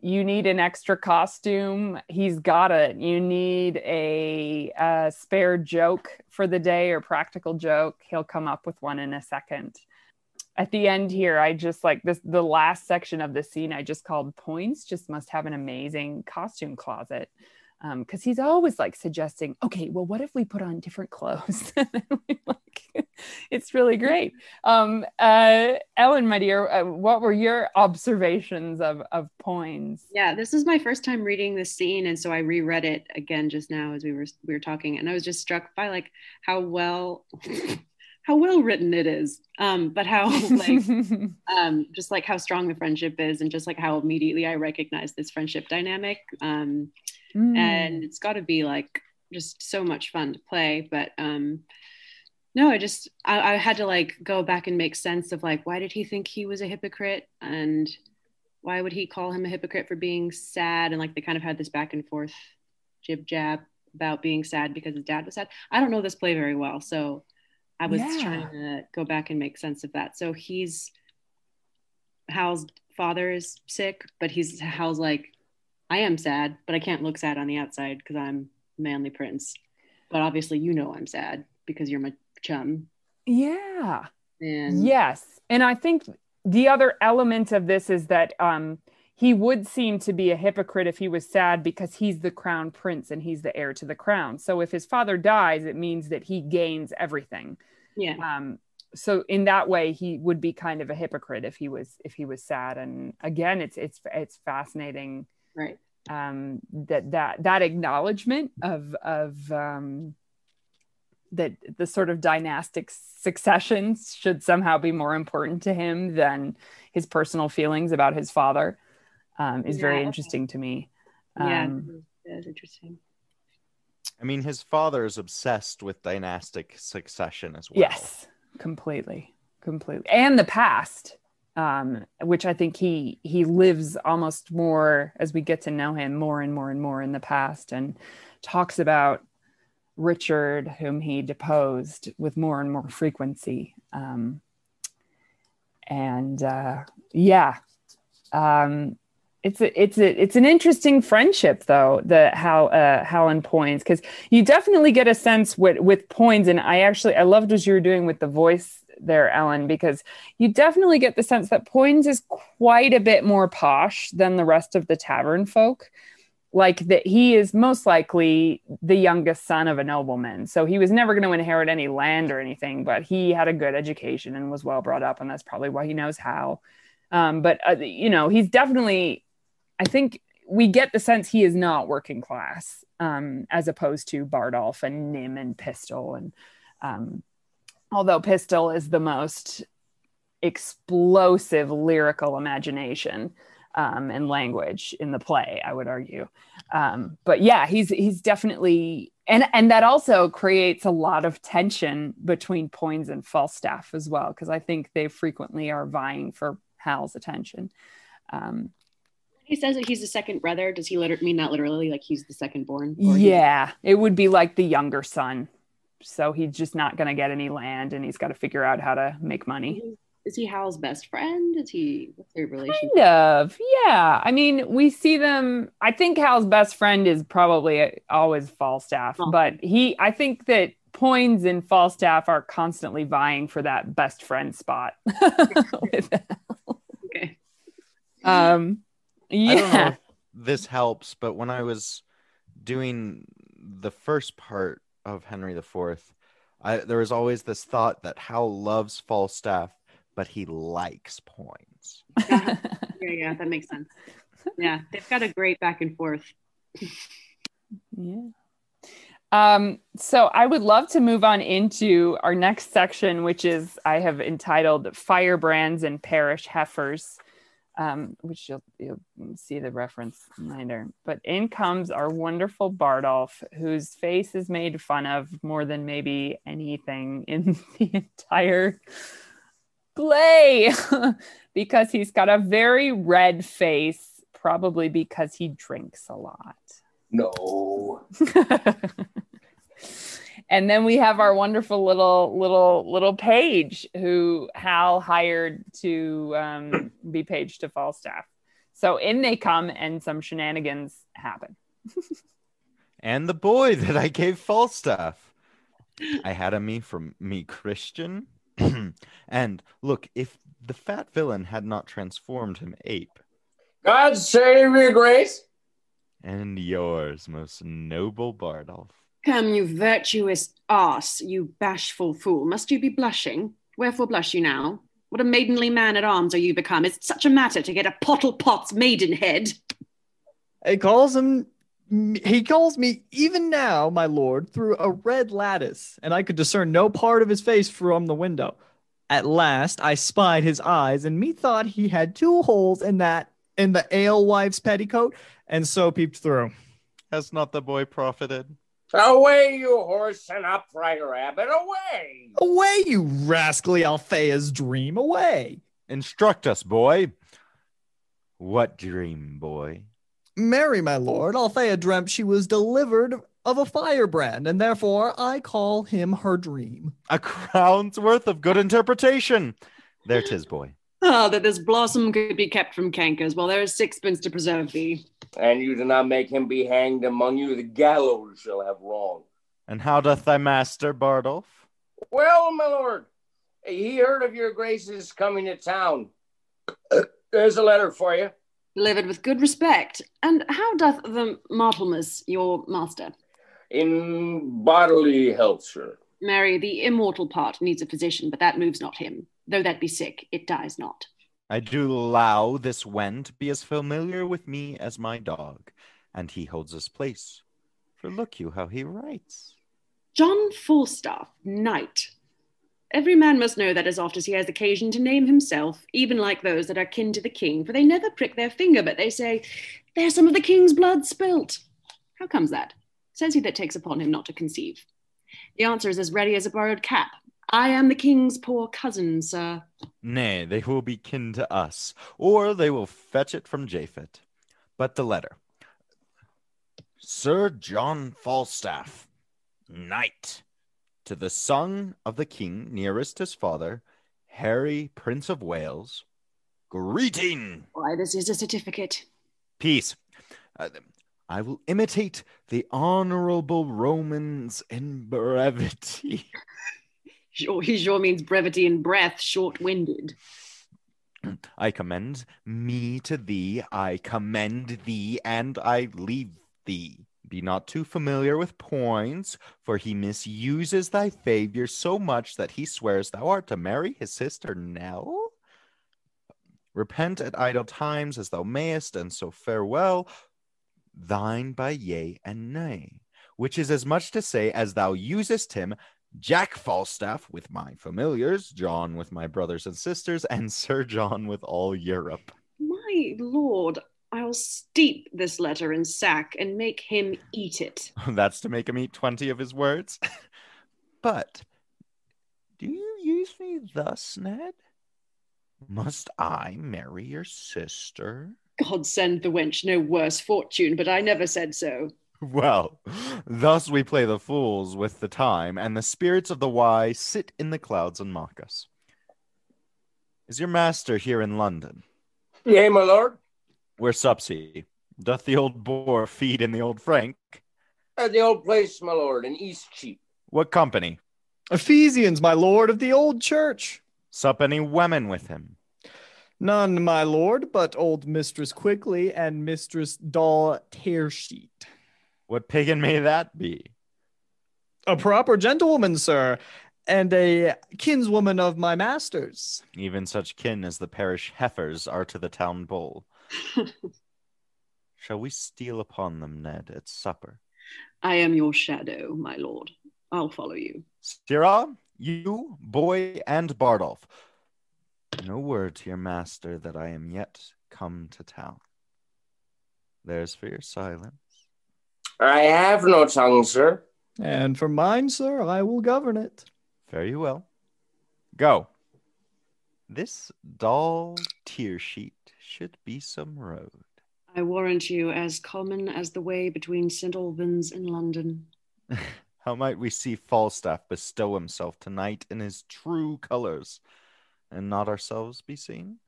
you need an extra costume. He's got it. You need a, a spare joke for the day or practical joke. He'll come up with one in a second at the end here i just like this the last section of the scene i just called Poins just must have an amazing costume closet because he's always like suggesting okay well what if we put on different clothes? Like, it's really great. Um uh ellen my dear uh, what were your observations of of Poins Yeah, this is my first time reading this scene, and so I reread it again just now as we were we were talking, and I was just struck by like how well how well written it is, um, but how like um, just like how strong the friendship is, and just like how immediately I recognize this friendship dynamic, um, Mm. and it's got to be like just so much fun to play, but. Um, no, I just I, I had to like go back and make sense of like why did he think he was a hypocrite and why would he call him a hypocrite for being sad and like they kind of had this back and forth jib jab about being sad because his dad was sad i don't know this play very well so i was Yeah. trying to go back and make sense of that so he's hal's father is sick but he's hal's like i am sad but i can't look sad on the outside because i'm manly prince but obviously you know i'm sad because you're my chum yeah and Yes. And I think the other element of this is that um, he would seem to be a hypocrite if he was sad because he's the crown prince and he's the heir to the crown. So if his father dies, it means that he gains everything. yeah Um, so in that way he would be kind of a hypocrite if he was if he was sad and again it's it's it's fascinating Right. um that that that acknowledgement of of um that the sort of dynastic successions should somehow be more important to him than his personal feelings about his father um, is very interesting to me Yeah. um, That's interesting. I mean, his father is obsessed with dynastic succession as well. Yes, completely, completely, and the past, um, which I think he he lives almost more as we get to know him more and more and more in the past, and talks about Richard, whom he deposed with more and more frequency, um, and uh, yeah, um, it's a, it's a, it's an interesting friendship though the how uh Hal and Poins because you definitely get a sense with with Poins and I actually I loved what you were doing with the voice there Ellen because you definitely get the sense that Poins is quite a bit more posh than the rest of the tavern folk. Like that he is most likely the youngest son of a nobleman so he was never going to inherit any land or anything but he had a good education and was well brought up and that's probably why he knows how. Um, but uh, you know he's definitely i think we get the sense he is not working class um, as opposed to bardolph and Nym and pistol and um, although pistol is the most explosive lyrical imagination um, and language in the play i would argue um, but yeah he's he's definitely and and that also creates a lot of tension between Poins and falstaff as well because i think they frequently are vying for hal's attention um, He says that he's the second brother. Does he liter- mean that literally, like he's the second born? Or he- yeah it would be like the younger son so he's just not going to get any land and he's got to figure out how to make money Is he Hal's best friend? Is he what's their relationship? kind of yeah i mean we see them i think hal's best friend is probably always falstaff Oh. but he i think that Poins and falstaff are constantly vying for that best friend spot with Okay. um I don't know yeah if this helps, but when I was doing the first part of Henry IV, I, there was always this thought that Hal loves Falstaff, but he likes Poins. Yeah, yeah, that makes sense. Yeah, they've got a great back and forth. Yeah. Um, so I would love to move on into our next section, which is I have entitled Firebrands and Parish Heifers, um, which you'll, you'll see the reference later. But in comes our wonderful Bardolph, whose face is made fun of more than maybe anything in the entire play because he's got a very red face, probably because he drinks a lot. No. and then we have our wonderful little little little page who Hal hired to um, be page to Falstaff. So in they come, and some shenanigans happen. And the boy that I gave Falstaff. I had a me from me Christian. and look, if the fat villain had not transformed him ape, God save your grace. and yours, most noble Bardolph. Come, you virtuous ass, you bashful fool. Must you be blushing? Wherefore blush you now? What a maidenly man at arms are you become? Is such a matter to get a pottle pot's maidenhead? He calls him. He calls me even now, my lord, through a red lattice, and I could discern no part of his face from the window. At last, I spied his eyes, and methought he had two holes in that in the alewife's petticoat, and so peeped through. Has not the boy profited? Away, you horse and upright rabbit, away. Away, you rascally Althea's dream, away! Instruct us, boy. What dream, boy? Marry, my lord, Althea dreamt she was delivered of a firebrand, and therefore I call him her dream. A crown's worth of good interpretation. There 'tis, boy. Ah, that this blossom could be kept from cankers, while there is sixpence to preserve thee. And you do not make him be hanged among you, the gallows shall have wrong. And how doth thy master, Bardolph? Well, my lord, he heard of your grace's coming to town. There's a letter for you. Delivered with good respect. And how doth the Martlemas, your master? In bodily health, sir. Marry, the immortal part needs a physician, but that moves not him. Though that be sick, it dies not. I do allow this wen to be as familiar with me as my dog, and he holds his place. For look you how he writes. John Falstaff, knight. Every man must know that as oft as he has occasion to name himself, even like those that are kin to the king, for they never prick their finger, but they say, There's some of the king's blood spilt. How comes that? Says he that takes upon him not to conceive. The answer is as ready as a borrowed cap. I am the king's poor cousin, sir. Nay, they will be kin to us, or they will fetch it from Japhet. But the letter Sir John Falstaff, knight, to the son of the king nearest his father, Harry, Prince of Wales, greeting. Why, this is a certificate. Peace. Uh, I will imitate the honorable Romans in brevity. Sure means brevity in breath, short winded. I commend me to thee, I commend thee, and I leave thee. Be not too familiar with Poins, for he misuses thy favor so much that he swears thou art to marry his sister Nell. Repent at idle times as thou mayest, and so farewell, thine by yea and nay, which is as much to say as thou usest him, Jack Falstaff with my familiars, John with my brothers and sisters, and Sir John with all Europe. My lord, I'll steep this letter in sack and make him eat it. That's to make him eat 20 of his words. but do you use me thus, Ned? Must I marry your sister? God send the wench no worse fortune, but I never said so. Well, thus we play the fools with the time, and the spirits of the wise sit in the clouds and mock us. Is your master here in London? Yea, my lord. Where sups he? Doth the old boar feed in the old Frank? At the old place, my lord, in Eastcheap. What company? Ephesians, my lord of the old church. Sup any women with him? None, my lord, but old Mistress Quickly and Mistress Doll Tearsheet. What pagan may that be? A proper gentlewoman, sir, and a kinswoman of my master's. Even such kin as the parish heifers are to the town bull. Shall we steal upon them, Ned, at supper? I am your shadow, my lord. I'll follow you. Sirrah, you, boy, and Bardolph. No word to your master that I am yet come to town. There's for your silence. I have no tongue, sir. And for mine, sir, I will govern it. Fare you well. Go. This dull tear sheet should be some road. I warrant you as common as the way between St. Albans and London. How might we see Falstaff bestow himself tonight in his true colors, and not ourselves be seen?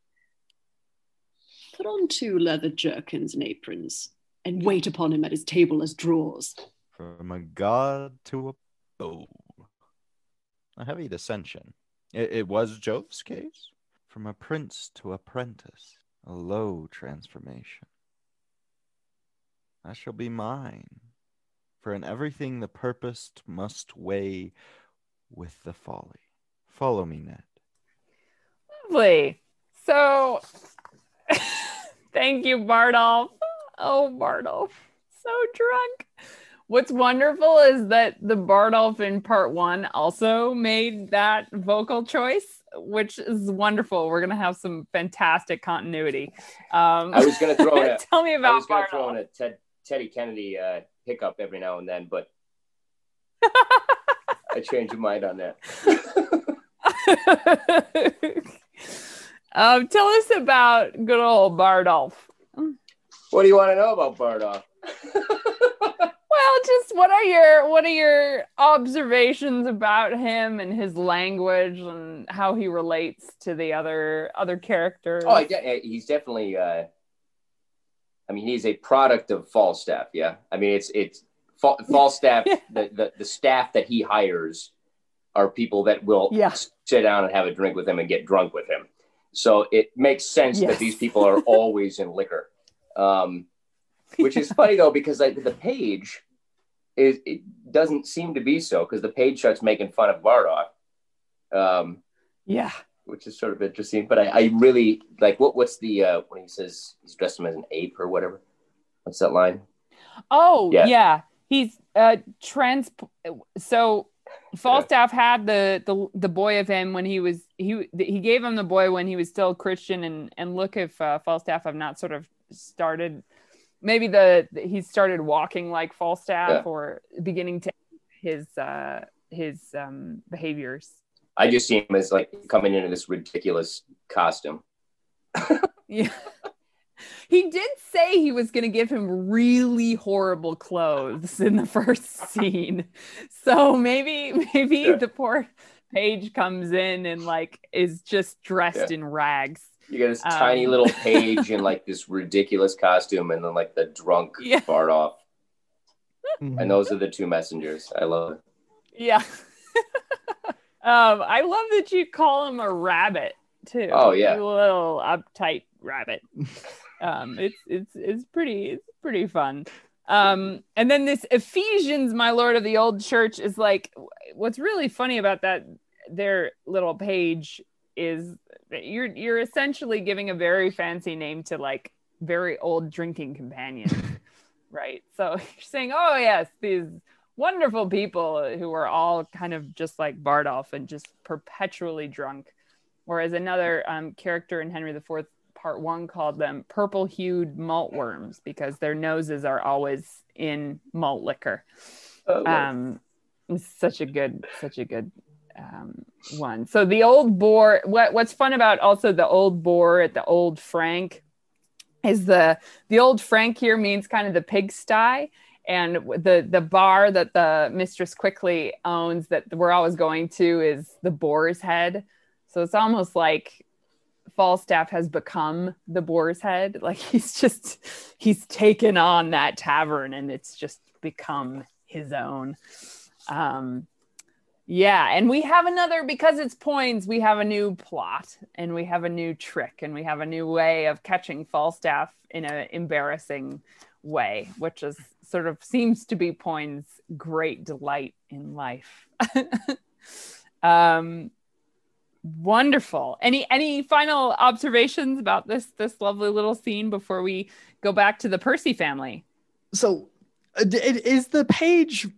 Put on two leather jerkins and aprons, and wait upon him at his table as drawers. From a god to a bow. A heavy dissension. It, it was Jove's case. From a prince to apprentice, a low transformation. That shall be mine. For in everything the purposed must weigh with the folly. Follow me, Ned. Lovely. So, thank you, Bardolph. Oh, Bardolph. So drunk. What's wonderful is that the Bardolph in part one also made that vocal choice, which is wonderful. We're going to have some fantastic continuity. Um, I was going to throw in a, tell me I about was going to throw in a Ted, Teddy Kennedy uh, hiccup every now and then, but I changed my mind on that. um, tell us about good old Bardolph. What do you want to know about Bardolph? Well, just what are your what are your observations about him and his language and how he relates to the other other characters? Oh, I de- he's definitely. Uh, I mean, he's a product of Falstaff. Yeah, I mean, it's it's Fa- Falstaff. the, the the staff that he hires are people that will Yeah. sit down and have a drink with him and get drunk with him. So it makes sense Yes. that these people are always in liquor. Um, which is funny though because like the page is it doesn't seem to be so because the page starts making fun of Bardolph, um, Yeah. which is sort of interesting. But I, I really like what what's the uh, when he says he's dressed him as an ape or whatever. What's that line? Oh Yeah. yeah, he's uh trans. So Falstaff had the the the boy of him when he was he he gave him the boy when he was still Christian and and look if uh, Falstaff have not sort of started maybe the he started walking like Falstaff Yeah. or beginning to his uh his um behaviors. I just see him as like coming into this ridiculous costume. Yeah. He did say he was going to give him really horrible clothes in the first scene. So maybe maybe Yeah. the poor page comes in and like is just dressed Yeah. in rags. You got this Um, tiny little page in like this ridiculous costume, and then like the drunk Yeah. Bardolph, Mhm. and those are the two messengers. I love it. Yeah. um I love that you call him a rabbit too. Oh, yeah. A little uptight rabbit. um it's it's it's pretty it's pretty fun. Um and then this Ephesians my lord of the old church is like what's really funny about that their little page is you're you're essentially giving a very fancy name to like very old drinking companions right? So you're saying oh yes these wonderful people who are all kind of just like bardolph and just perpetually drunk. Whereas another um, character in henry iv part one called them purple hued malt worms because their noses are always in malt liquor. Uh, um such a good such a good um one. So the old boar what what's fun about also the old boar at the old frank is the the old frank here means kind of the pigsty. And the the bar that the mistress quickly owns that we're always going to is the boar's head. So it's almost like falstaff has become the boar's head. Like he's just he's taken on that tavern and it's just become his own. Um yeah and we have another because it's poins we have a new plot and we have a new trick and we have a new way of catching falstaff in an embarrassing way which is sort of seems to be poins great delight in life. Um wonderful. Any any final observations about this this lovely little scene before we go back to the percy family? So uh, is the page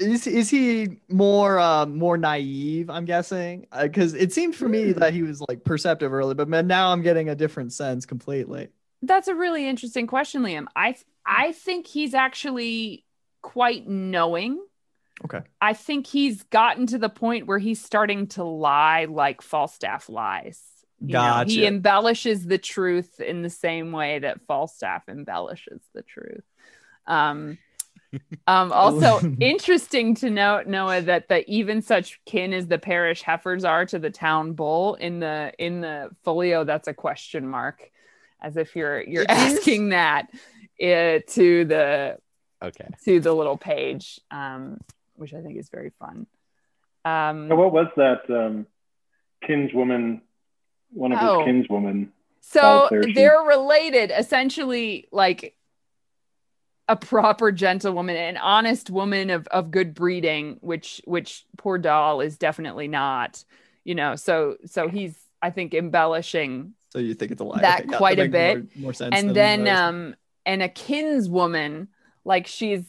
is is he more uh more naive i'm guessing because it seemed for me that he was like perceptive early but man, now i'm getting a different sense completely That's a really interesting question, Liam. I I think he's actually quite knowing. okay I think he's gotten to the point where he's starting to lie like Falstaff lies. You know, he embellishes the truth in the same way that Falstaff embellishes the truth. Um, um, also interesting to note, Noah, that the even such kin as the parish heifers are to the town bull in the in the folio, that's a question mark, as if you're you're It is? asking that uh, to the Okay. to the little page, um, which I think is very fun. Um, Now, what was that um, kinswoman? One of his kinswomen. So False there, she- they're related, essentially, like a proper gentlewoman, an honest woman of, of good breeding, which which poor doll is definitely not. You know, so so he's I think embellishing so you think it's a lie that Okay, quite a bit. more, more sense and then those. um and a kinswoman like she's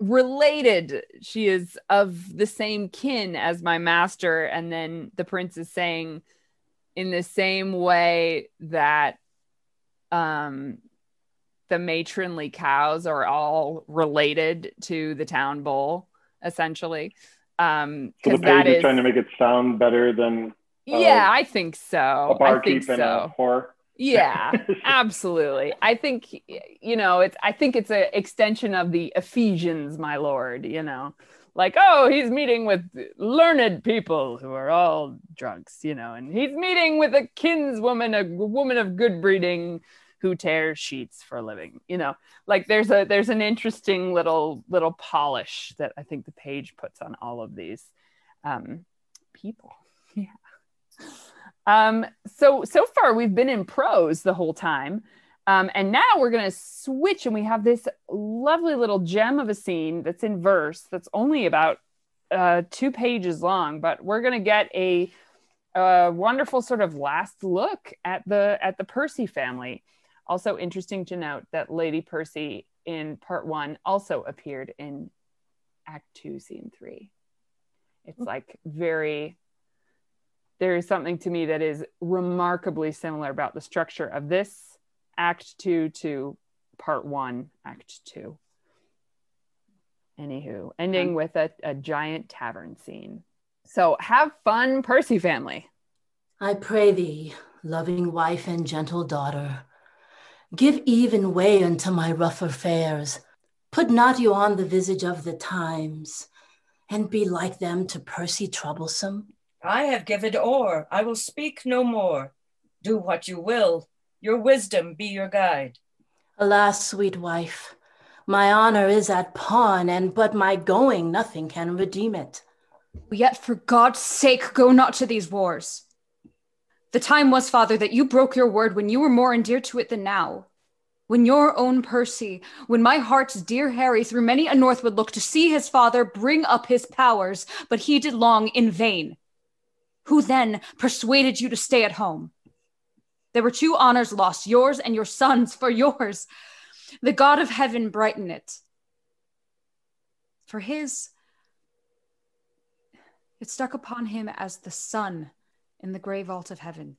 related she is of the same kin as my master and then the prince is saying in the same way that um the matronly cows are all related to the town bull essentially um So the page is is trying to make it sound better than yeah i think so a i think barkeep so and a whore. yeah, absolutely. I think you know, it's I think it's an extension of the Ephesians, my lord, you know. Like, oh, he's meeting with learned people who are all drunks, you know, and he's meeting with a kinswoman, a woman of good breeding who tears sheets for a living, you know. Like there's a there's an interesting little little polish that I think the page puts on all of these um people. Yeah. Um, so so far we've been in prose the whole time. Um, and now we're going to switch, and we have this lovely little gem of a scene that's in verse that's only about uh, two pages long, but we're going to get a, a wonderful sort of last look at the at the Percy family. Also interesting to note that Lady Percy in part one also appeared in Act Two, Scene Three. It's mm. like very there is something to me that is remarkably similar about the structure of this act two to part one, act two. Anywho, ending mm. with a, a giant tavern scene. So have fun, Percy family. I pray thee, loving wife and gentle daughter, give even way unto my rough affairs. Put not you on the visage of the times, and be like them to Percy troublesome. I have given o'er, I will speak no more. Do what you will, your wisdom be your guide. Alas, sweet wife, my honor is at pawn, and but my going nothing can redeem it. Yet for God's sake, go not to these wars. The time was, father, that you broke your word when you were more endeared to it than now. When your own Percy, when my heart's dear Harry through many a north would look to see his father bring up his powers, but he did long in vain. Who then persuaded you to stay at home? There were two honors lost, yours and your son's for yours. The God of heaven brighten it. For his, it stuck upon him as the sun in the gray vault of heaven.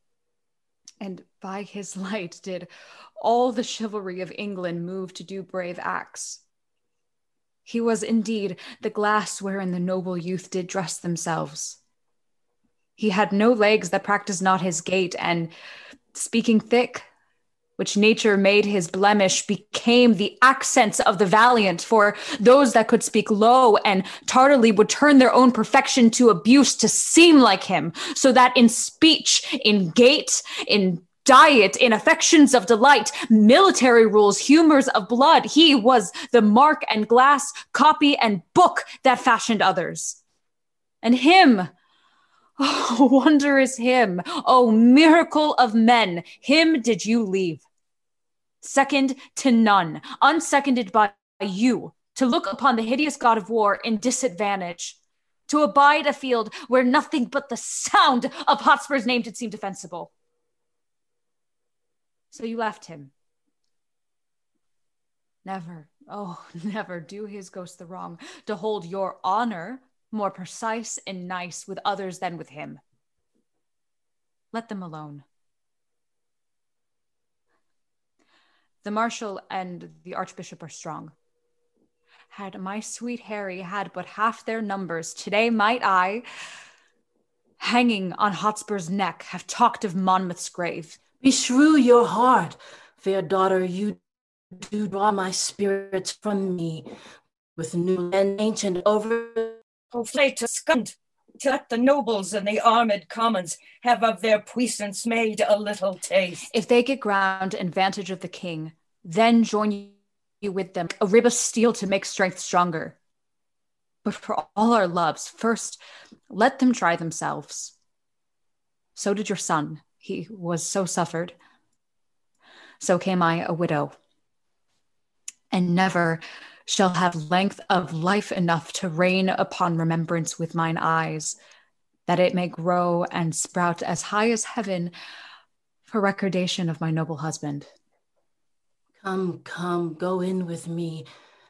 And by his light did all the chivalry of England move to do brave acts. He was indeed the glass wherein the noble youth did dress themselves. He had no legs that practiced not his gait, and speaking thick, which nature made his blemish, became the accents of the valiant for those that could speak low and tardily would turn their own perfection to abuse to seem like him, so that in speech, in gait, in diet, in affections of delight, military rules, humors of blood, he was the mark and glass, copy and book that fashioned others. And him, Oh, wondrous him. Oh, miracle of men. Him did you leave. Second to none, unseconded by you, to look upon the hideous god of war in disadvantage, to abide a field where nothing but the sound of Hotspur's name did seem defensible. So you left him. Never, oh, never do his ghost the wrong, to hold your honor more precise and nice with others than with him. Let them alone. The marshal and the archbishop are strong. Had my sweet Harry had but half their numbers, today might I, hanging on Hotspur's neck, have talked of Monmouth's grave. Beshrew your heart, fair daughter, you do draw my spirits from me with new and ancient over To scund, to let the nobles and the armed commons have of their puissance made a little taste. If they get ground and vantage of the king, then join you with them, a rib of steel to make strength stronger. But for all our loves, first let them try themselves. So did your son. He was so suffered. So came I a widow. And never shall have length of life enough to rain upon remembrance with mine eyes, that it may grow and sprout as high as heaven for recordation of my noble husband. Come, come, go in with me.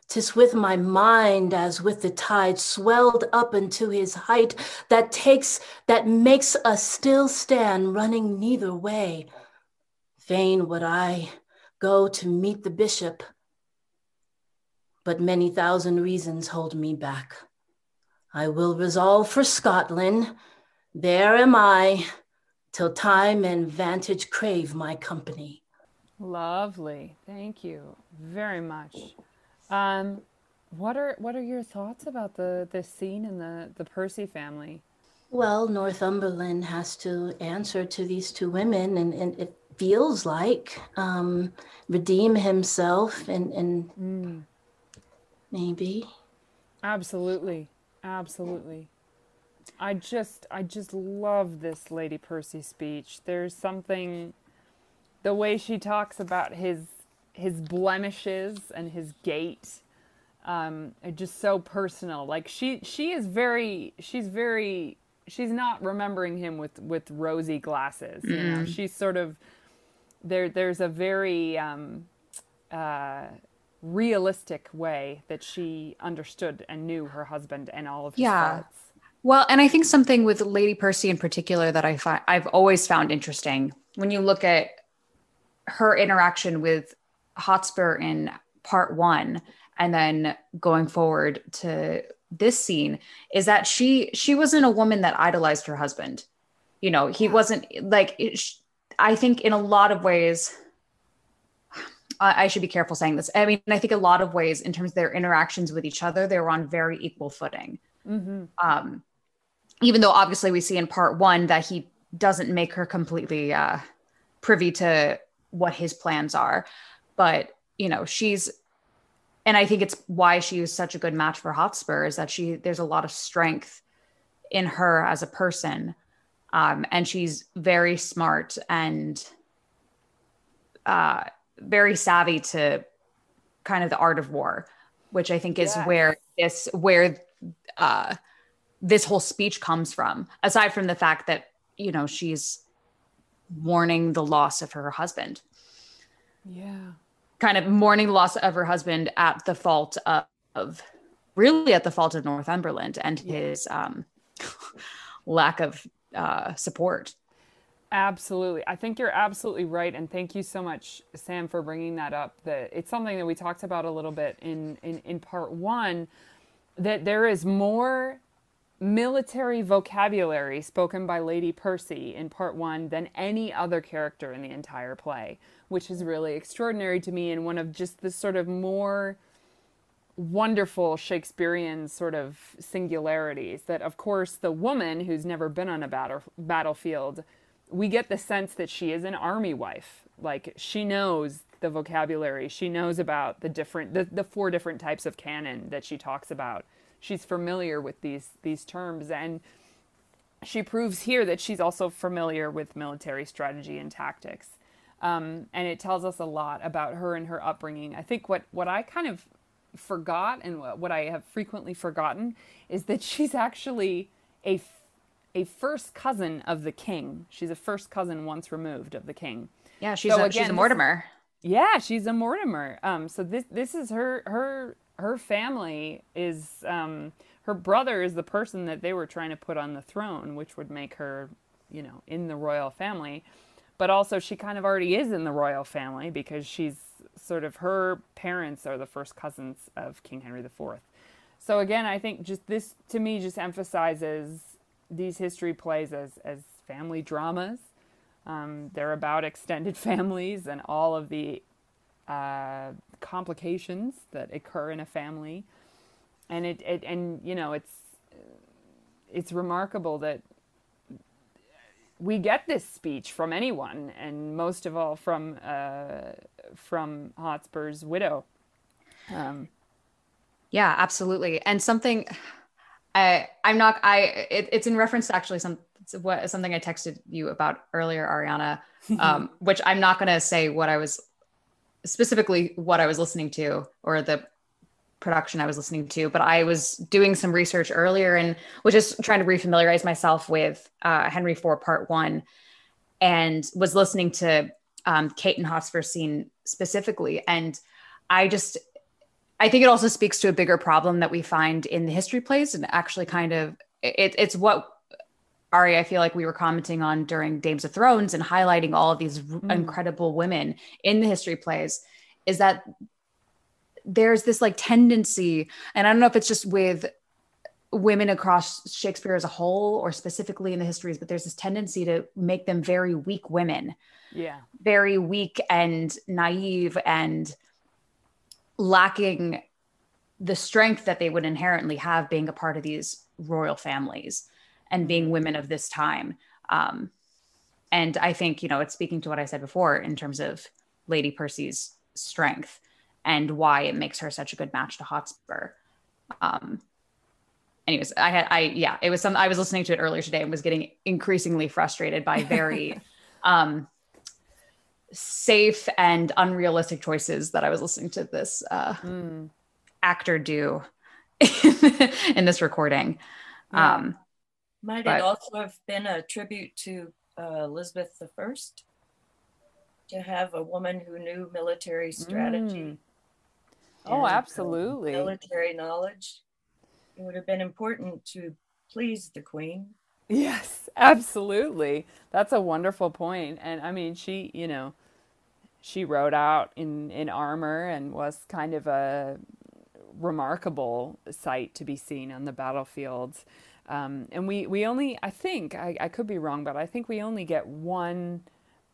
Tis with my mind as with the tide swelled up into his height that takes, that makes us still stand running neither way. Fain would I go to meet the bishop but many thousand reasons hold me back. I will resolve for Scotland. There am I, till time and vantage crave my company. Lovely. Thank you very much. Um, what are what are your thoughts about the the scene in the the Percy family? Well, Northumberland has to answer to these two women, and, and it feels like um, redeem himself and and mm maybe. Absolutely. Absolutely. I just I just love this Lady Percy speech. There's something the way she talks about his his blemishes and his gait um, just so personal. Like she she is very she's very she's not remembering him with with rosy glasses. You know, Mm. she's sort of there. There's a very um, uh, realistic way that she understood and knew her husband and all of his Yeah. faults. Well, and I think something with Lady Percy in particular that I find I've always found interesting when you look at her interaction with Hotspur in part one and then going forward to this scene is that she she wasn't a woman that idolized her husband. You know, he wasn't like it, sh- I think in a lot of ways I should be careful saying this. I mean, I think a lot of ways in terms of their interactions with each other, they were on very equal footing Mm-hmm. um, even though obviously we see in part one that he doesn't make her completely uh, privy to what his plans are but you know she's and i think it's why she is such a good match for hotspur is that she there's a lot of strength in her as a person um, and she's very smart and uh, very savvy to kind of the art of war which i think is Yes. where this where uh, this whole speech comes from aside from the fact that you know she's mourning the loss of her husband Yeah. kind of mourning the loss of her husband at the fault of, of really at the fault of northumberland and his um, lack of uh, support Absolutely. I think you're absolutely right. And thank you so much, Sam, for bringing that up. That it's something that we talked about a little bit in, in, in part one, that there is more military vocabulary spoken by Lady Percy in part one than any other character in the entire play, which is really extraordinary to me and one of just the sort of more wonderful Shakespearean sort of singularities that of course the woman who's never been on a battle battlefield we get the sense that she is an army wife. Like she knows the vocabulary. She knows about the different the, the four different types of cannon that she talks about. She's familiar with these these terms. And she proves here that she's also familiar with military strategy and tactics. Um, and it tells us a lot about her and her upbringing. I think what what i kind of forgot and what what I have frequently forgotten is that she's actually a a first cousin of the king. She's a first cousin once removed of the king. yeah she's So a, she's again, a this- mortimer Yeah, she's a Mortimer. Um, so this this is her her her family is um her brother is the person that they were trying to put on the throne, which would make her, you know, in the royal family. But also she kind of already is in the royal family because she's sort of her parents are the first cousins of King Henry IV. So again, I think just this to me just emphasizes these history plays as as family dramas. Um, they're about extended families and all of the uh, complications that occur in a family, and it, it and you know it's it's remarkable that we get this speech from anyone, and most of all from uh, from Hotspur's widow. Um, Yeah, absolutely. And something I I'm not I it, it's in reference to actually some what something I texted you about earlier, Ariana, um, which I'm not going to say what I was specifically what I was listening to or the production I was listening to, but I was doing some research earlier and was just trying to refamiliarize myself with uh, Henry IV Part One, and was listening to um, Kate and Hotspur scene specifically, and I just I think it also speaks to a bigger problem that we find in the history plays, and actually kind of it, it's what Ari, I feel like we were commenting on during Dames of Thrones and highlighting all of these r- incredible women in the history plays, is that there's this like tendency, and I don't know if it's just with women across Shakespeare as a whole or specifically in the histories, but there's this tendency to make them very weak women. Yeah, very weak and naive and lacking the strength that they would inherently have being a part of these royal families and being women of this time. Um, and I think, you know, it's speaking to what I said before in terms of Lady Percy's strength and why it makes her such a good match to Hotspur. Um, anyways, I had, I, yeah, it was some, I was listening to it earlier today and was getting increasingly frustrated by very, um, safe and unrealistic choices that I was listening to this uh, Mm. actor do in this recording. Yeah. Um, Might But- it also have been a tribute to uh, Elizabeth the First to have a woman who knew military strategy? Mm. Oh, uh, absolutely. military knowledge. It would have been important to please the Queen. Yes, absolutely. That's a wonderful point. And I mean, she, you know, she rode out in in armor and was kind of a remarkable sight to be seen on the battlefields. Um, and we we only, I think, I, I could be wrong, but I think we only get one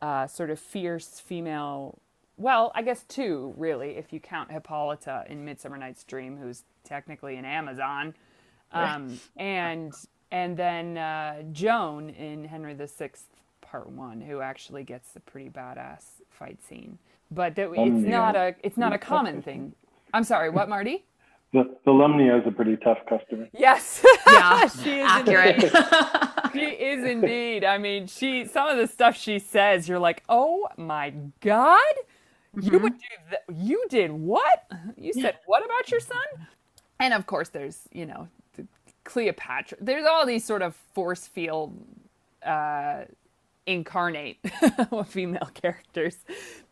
uh, sort of fierce female. Well, I guess two, really, if you count Hippolyta in Midsummer Night's Dream, who's technically an Amazon, um, and and then uh, Joan in Henry VI Part One, who actually gets a pretty badass fight scene. But that, it's Um, not a it's not a common thing. I'm sorry, what, Marty? The, Volumnia is a pretty tough customer. Yes. Yeah, she is accurate. Indeed. she is indeed. I mean, she some of the stuff she says, you're like, oh my god, you would do that. You did what? You said what about your son? And of course, there's you know Cleopatra. There's all these sort of force field. Uh, incarnate female characters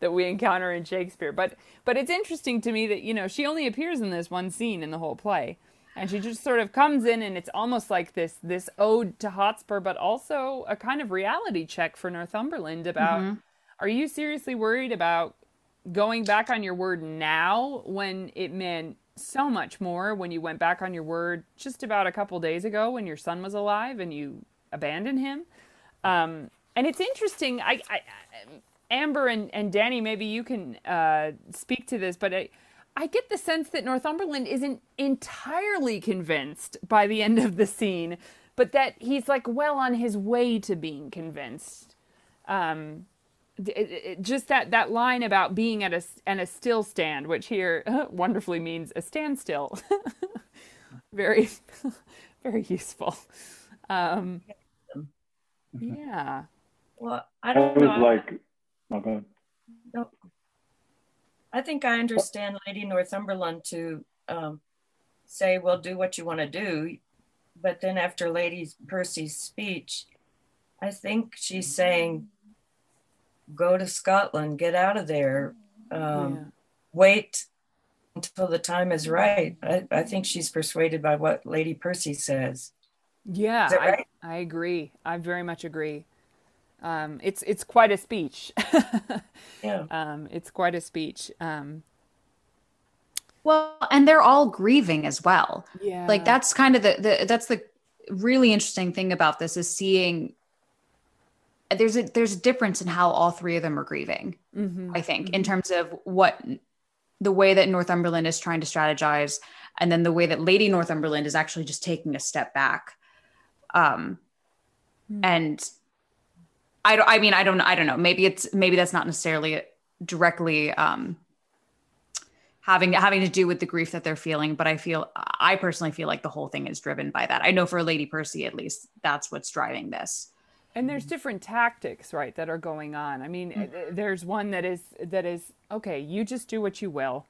that we encounter in Shakespeare. But but it's interesting to me that you know she only appears in this one scene in the whole play, and she just sort of comes in, and it's almost like this this ode to Hotspur, but also a kind of reality check for Northumberland about: Are you seriously worried about going back on your word now when it meant so much more when you went back on your word just about a couple days ago when your son was alive and you abandoned him? Um, and it's interesting. I, I Amber and, and Danny, maybe you can uh, speak to this, but I, I get the sense that Northumberland isn't entirely convinced by the end of the scene, but that he's like well on his way to being convinced. Um, it, it- just that, that line about being at a, at a still stand, which here wonderfully means a standstill. very, very useful. Um, yeah. Well, I I don't was know. like, oh, go ahead. No. I think I understand Lady Northumberland to um, say, well, do what you want to do. But then after Lady Percy's speech, I think she's saying, go to Scotland, get out of there, um, Yeah. wait until the time is right. I, I think she's persuaded by what Lady Percy says. Yeah, Is that I. I agree. I very much agree. Um, it's it's quite a speech. Yeah. um, it's quite a speech. Um, well, and they're all grieving as well. yeah, like that's kind of the, the that's the really interesting thing about this is seeing there's a there's a difference in how all three of them are grieving Mhm. i think in terms of what the way that northumberland is trying to strategize and then the way that lady northumberland is actually just taking a step back um and i don't i mean i don't i don't know maybe it's maybe that's not necessarily directly um having having to do with the grief that they're feeling but i feel i personally feel like the whole thing is driven by that i know for lady percy at least that's what's driving this and there's different tactics, right, that are going on. I mean, Mm. uh, there's one that is that is okay. You just do what you will,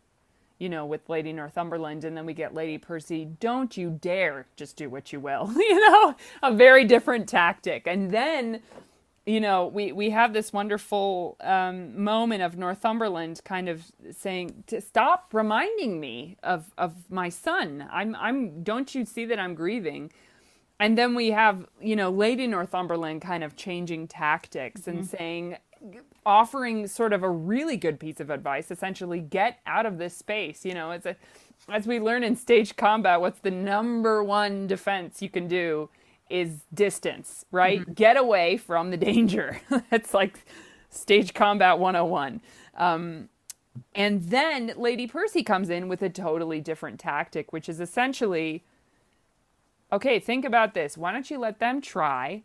you know, with Lady Northumberland, and then we get Lady Percy. Don't you dare just do what you will. you know, a very different tactic. And then, you know, we we have this wonderful um, moment of Northumberland kind of saying, to "Stop reminding me of of my son. I'm I'm. Don't you see that I'm grieving?" And then we have, you know, Lady Northumberland kind of changing tactics and saying, offering sort of a really good piece of advice, essentially, get out of this space. You know, it's a, as we learn in stage combat, what's the number one defense you can do is distance, right? Get away from the danger. It's like stage combat 101. Um, and then Lady Percy comes in with a totally different tactic, which is essentially okay, think about this. Why don't you let them try?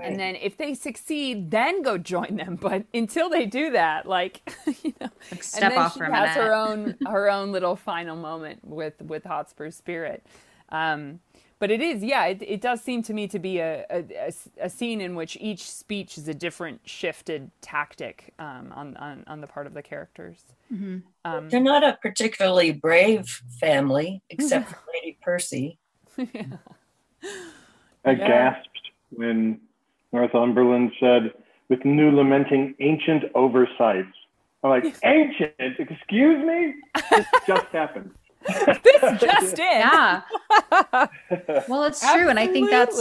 And then if they succeed, then go join them. But until they do that, like you know, Like, and step then off she a has her own her own little final moment with with Hotspur's spirit. Um, but it is yeah it, it does seem to me to be a, a, a scene in which each speech is a different shifted tactic um, on, on on the part of the characters Mm-hmm. um, They're not a particularly brave family, except for Lady Percy. I Yeah. gasped when Northumberland said, with new lamenting ancient oversights. I'm like, ancient? Excuse me? This just happened. this just in Yeah. Well, it's true, and I think that's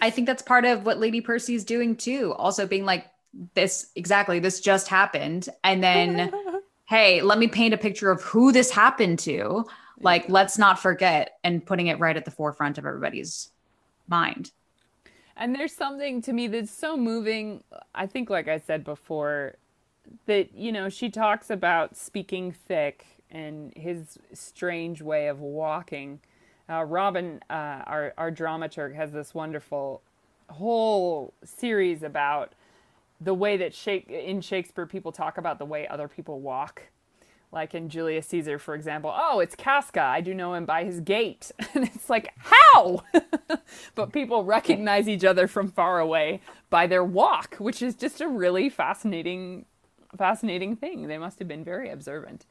I think that's part of what Lady Percy is doing too. Also being like this exactly this just happened and then hey, let me paint a picture of who this happened to. Like let's not forget and putting it right at the forefront of everybody's mind. And there's something to me that's so moving. I think, like I said before, that, you know, she talks about speaking thick and his strange way of walking. Uh, Robin, uh, our, our dramaturg, has this wonderful whole series about the way that Shake- in Shakespeare people talk about the way other people walk. Like in Julius Caesar, for example, oh, it's Casca. I do know him by his gait. And it's like, how? but people recognize each other from far away by their walk, which is just a really fascinating, fascinating thing. They must have been very observant.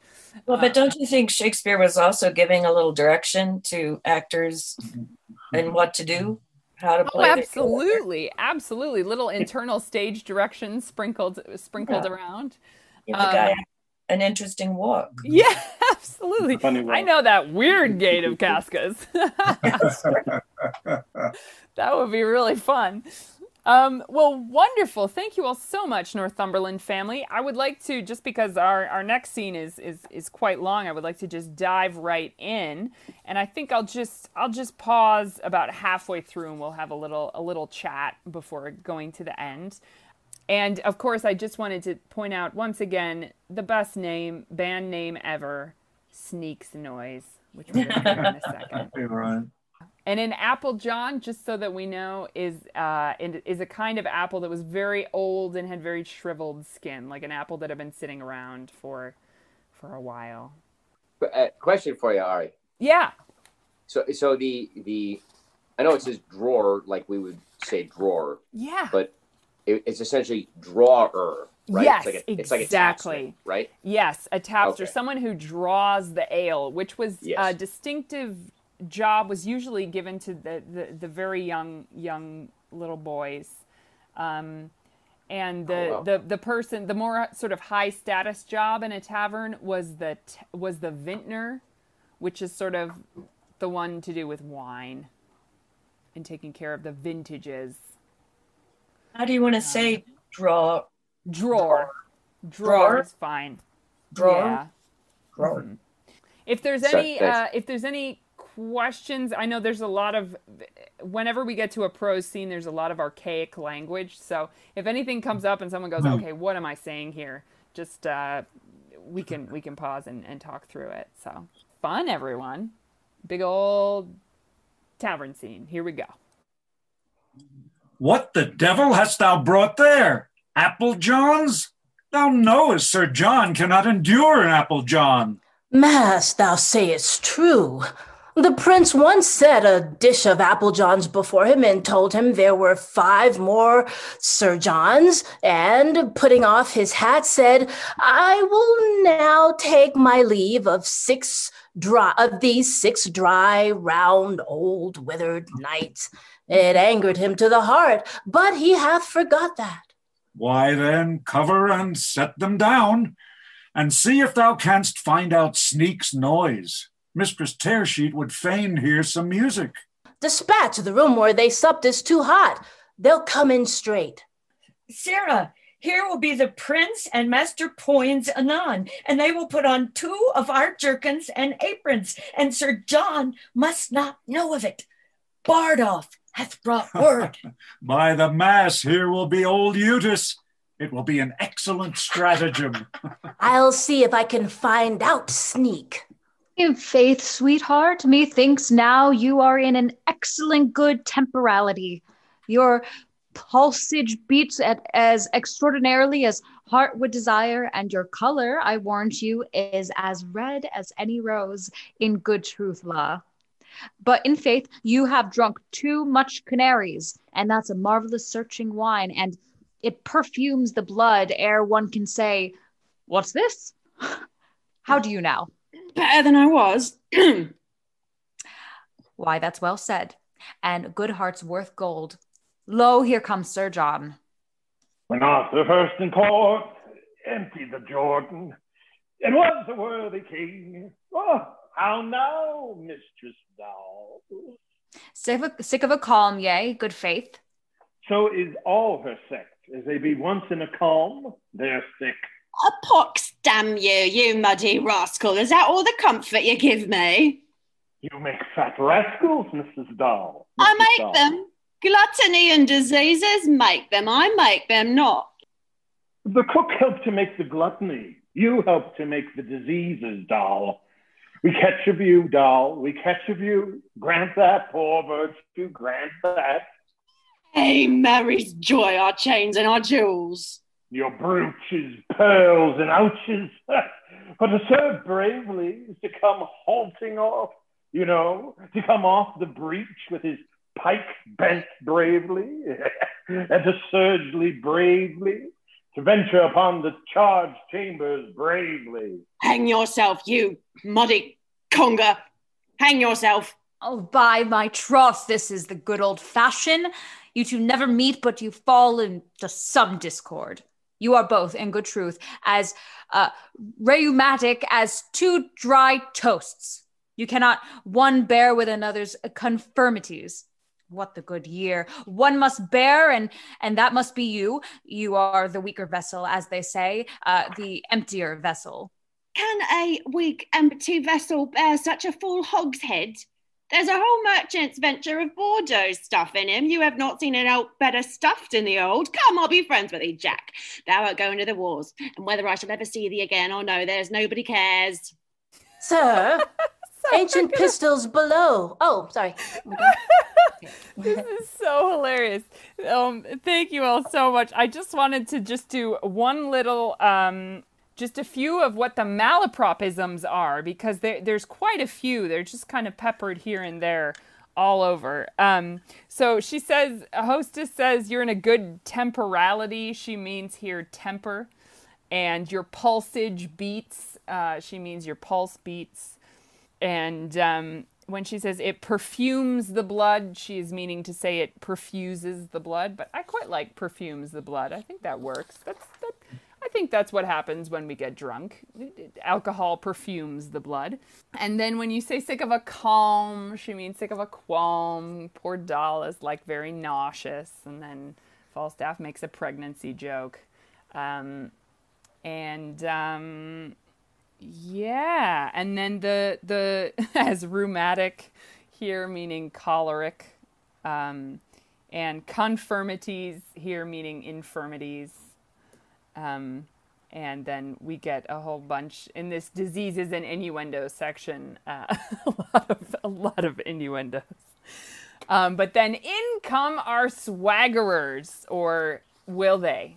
Well, but don't you think Shakespeare was also giving a little direction to actors and what to do, how to Oh, play? their absolutely, absolutely. Little internal stage directions sprinkled, sprinkled Yeah. around. Give the guy Um, an interesting walk. Yeah, absolutely. Funny I know that weird gate of Casca's. that would be really fun. Um, well, wonderful. Thank you all so much, Northumberland family. I would like to, just because our, our next scene is, is is quite long, I would like to just dive right in. And I think I'll just I'll just pause about halfway through and we'll have a little a little chat before going to the end. And of course, I just wanted to point out once again the best name, band name ever, Sneaks Noise, which we'll get to in a second. And an apple John, just so that we know, is uh, is a kind of apple that was very old and had very shriveled skin, like an apple that had been sitting around for for a while. Uh, question for you, Ari. Yeah, So, so the the, I know it says drawer, like we would say drawer, yeah, but it, it's essentially drawer, right? Yes, it's like a, it's like a exactly. tapster, right? yes, a tapster, Okay. someone who draws the ale, which was Yes. a distinctive job, was usually given to the the, the very young young little boys. Um, and the, Oh, wow. the the person the more sort of high status job in a tavern was the t- was the vintner which is sort of the one to do with wine and taking care of the vintages How do you want to say draw? drawer drawer, Drawer? is fine Drawer? yeah Drawer. Mhm. if there's any thanks. uh, if there's any questions i know there's a lot of whenever we get to a prose scene there's a lot of archaic language so if anything comes up and someone goes okay what am i saying here just uh, we can we can pause and, and talk through it so fun everyone big old tavern scene here we go What the devil hast thou brought there? Apple Johns? Thou knowest Sir John cannot endure an Apple John. Mass, thou sayest true. The prince once set a dish of apple johns before him and told him there were five more Sir Johns, and putting off his hat, said, I will now take my leave of six dry of these six dry, round, old, withered knights. It angered him to the heart, but he hath forgot that. Why then, cover and set them down, and see if thou canst find out Sneak's noise. Mistress Tearsheet would fain hear some music. Dispatch the room where they supped is too hot. They'll come in straight. Sirrah, here will be the prince and Master Poins anon, and they will put on two of our jerkins and aprons, and Sir John must not know of it. Bardolph hath brought word. By the mass, here will be old Utis. It will be an excellent stratagem. I'll see if I can find out Sneak. In faith, sweetheart, methinks now you are in an excellent good temporality. Your pulsage beats at as extraordinarily as heart would desire, and your color, I warrant you, is as red as any rose in good truth law. But in faith, you have drunk too much canaries, and that's a marvelous searching wine, and it perfumes the blood ere one can say, What's this? How do you now? Better than I was. Why, that's well said. And good heart's worth gold. Lo, here comes Sir John. When Arthur first in court emptied the Jordan, it was a worthy king. Oh, how now, Mistress Doll? Sick of, a, sick of a calm, yea, good faith. So is all her sect. As they be once in a calm, they're sick. A pox damn you, you muddy rascal. Is that all the comfort you give me? You make fat rascals, Mrs. Doll. I make Doll. them. Gluttony and diseases make them. I make them not. The cook helped to make the gluttony. You helped to make the diseases, doll. We catch of you, doll. We catch of you. Grant that, poor virtue. Grant that. Hey, Mary's joy, our chains and our jewels. Your brooches, pearls, and ouches. but to serve bravely is to come halting off, you know, to come off the breach with his pike bent bravely, and to surgely bravely, to venture upon the charged chambers bravely. Hang yourself, you muddy conger. Hang yourself. Oh, by my troth, this is the good old fashion. You two never meet, but you fall into some discord. You are both, in good truth, as uh, rheumatic as two dry toasts. You cannot one bear with another's confirmities. What the good year! One must bear, and and that must be you. You are the weaker vessel, as they say, uh, the emptier vessel. Can a weak, empty vessel bear such a full hogshead? There's a whole merchant's venture of Bordeaux stuff in him. You have not seen it out better stuffed in the old. Come, I'll be friends with thee, Jack. Thou art going to the wars, and whether I shall ever see thee again or no, there's nobody cares. Sir, ancient pistols below. Oh, sorry. this is so hilarious. Um, thank you all so much. I just wanted to just do one little, um, just a few of what the malapropisms are because there, there's quite a few. They're just kind of peppered here and there all over. Um, so she says, a hostess says, you're in a good temporality. She means here temper. And your pulsage beats. Uh, she means your pulse beats. And um, when she says it perfumes the blood, she is meaning to say it perfuses the blood. But I quite like perfumes the blood. I think that works. That's that. I think that's what happens when we get drunk. Alcohol perfumes the blood. And then when you say sick of a calm, she means sick of a qualm. Poor doll is like very nauseous. And then Falstaff makes a pregnancy joke. Um, and um, yeah, and then the the as rheumatic here meaning choleric, um, and confirmities here meaning infirmities. Um, and then we get a whole bunch in this diseases and innuendo section. Uh, a lot of a lot of innuendos. Um, but then in come our swaggerers, or will they?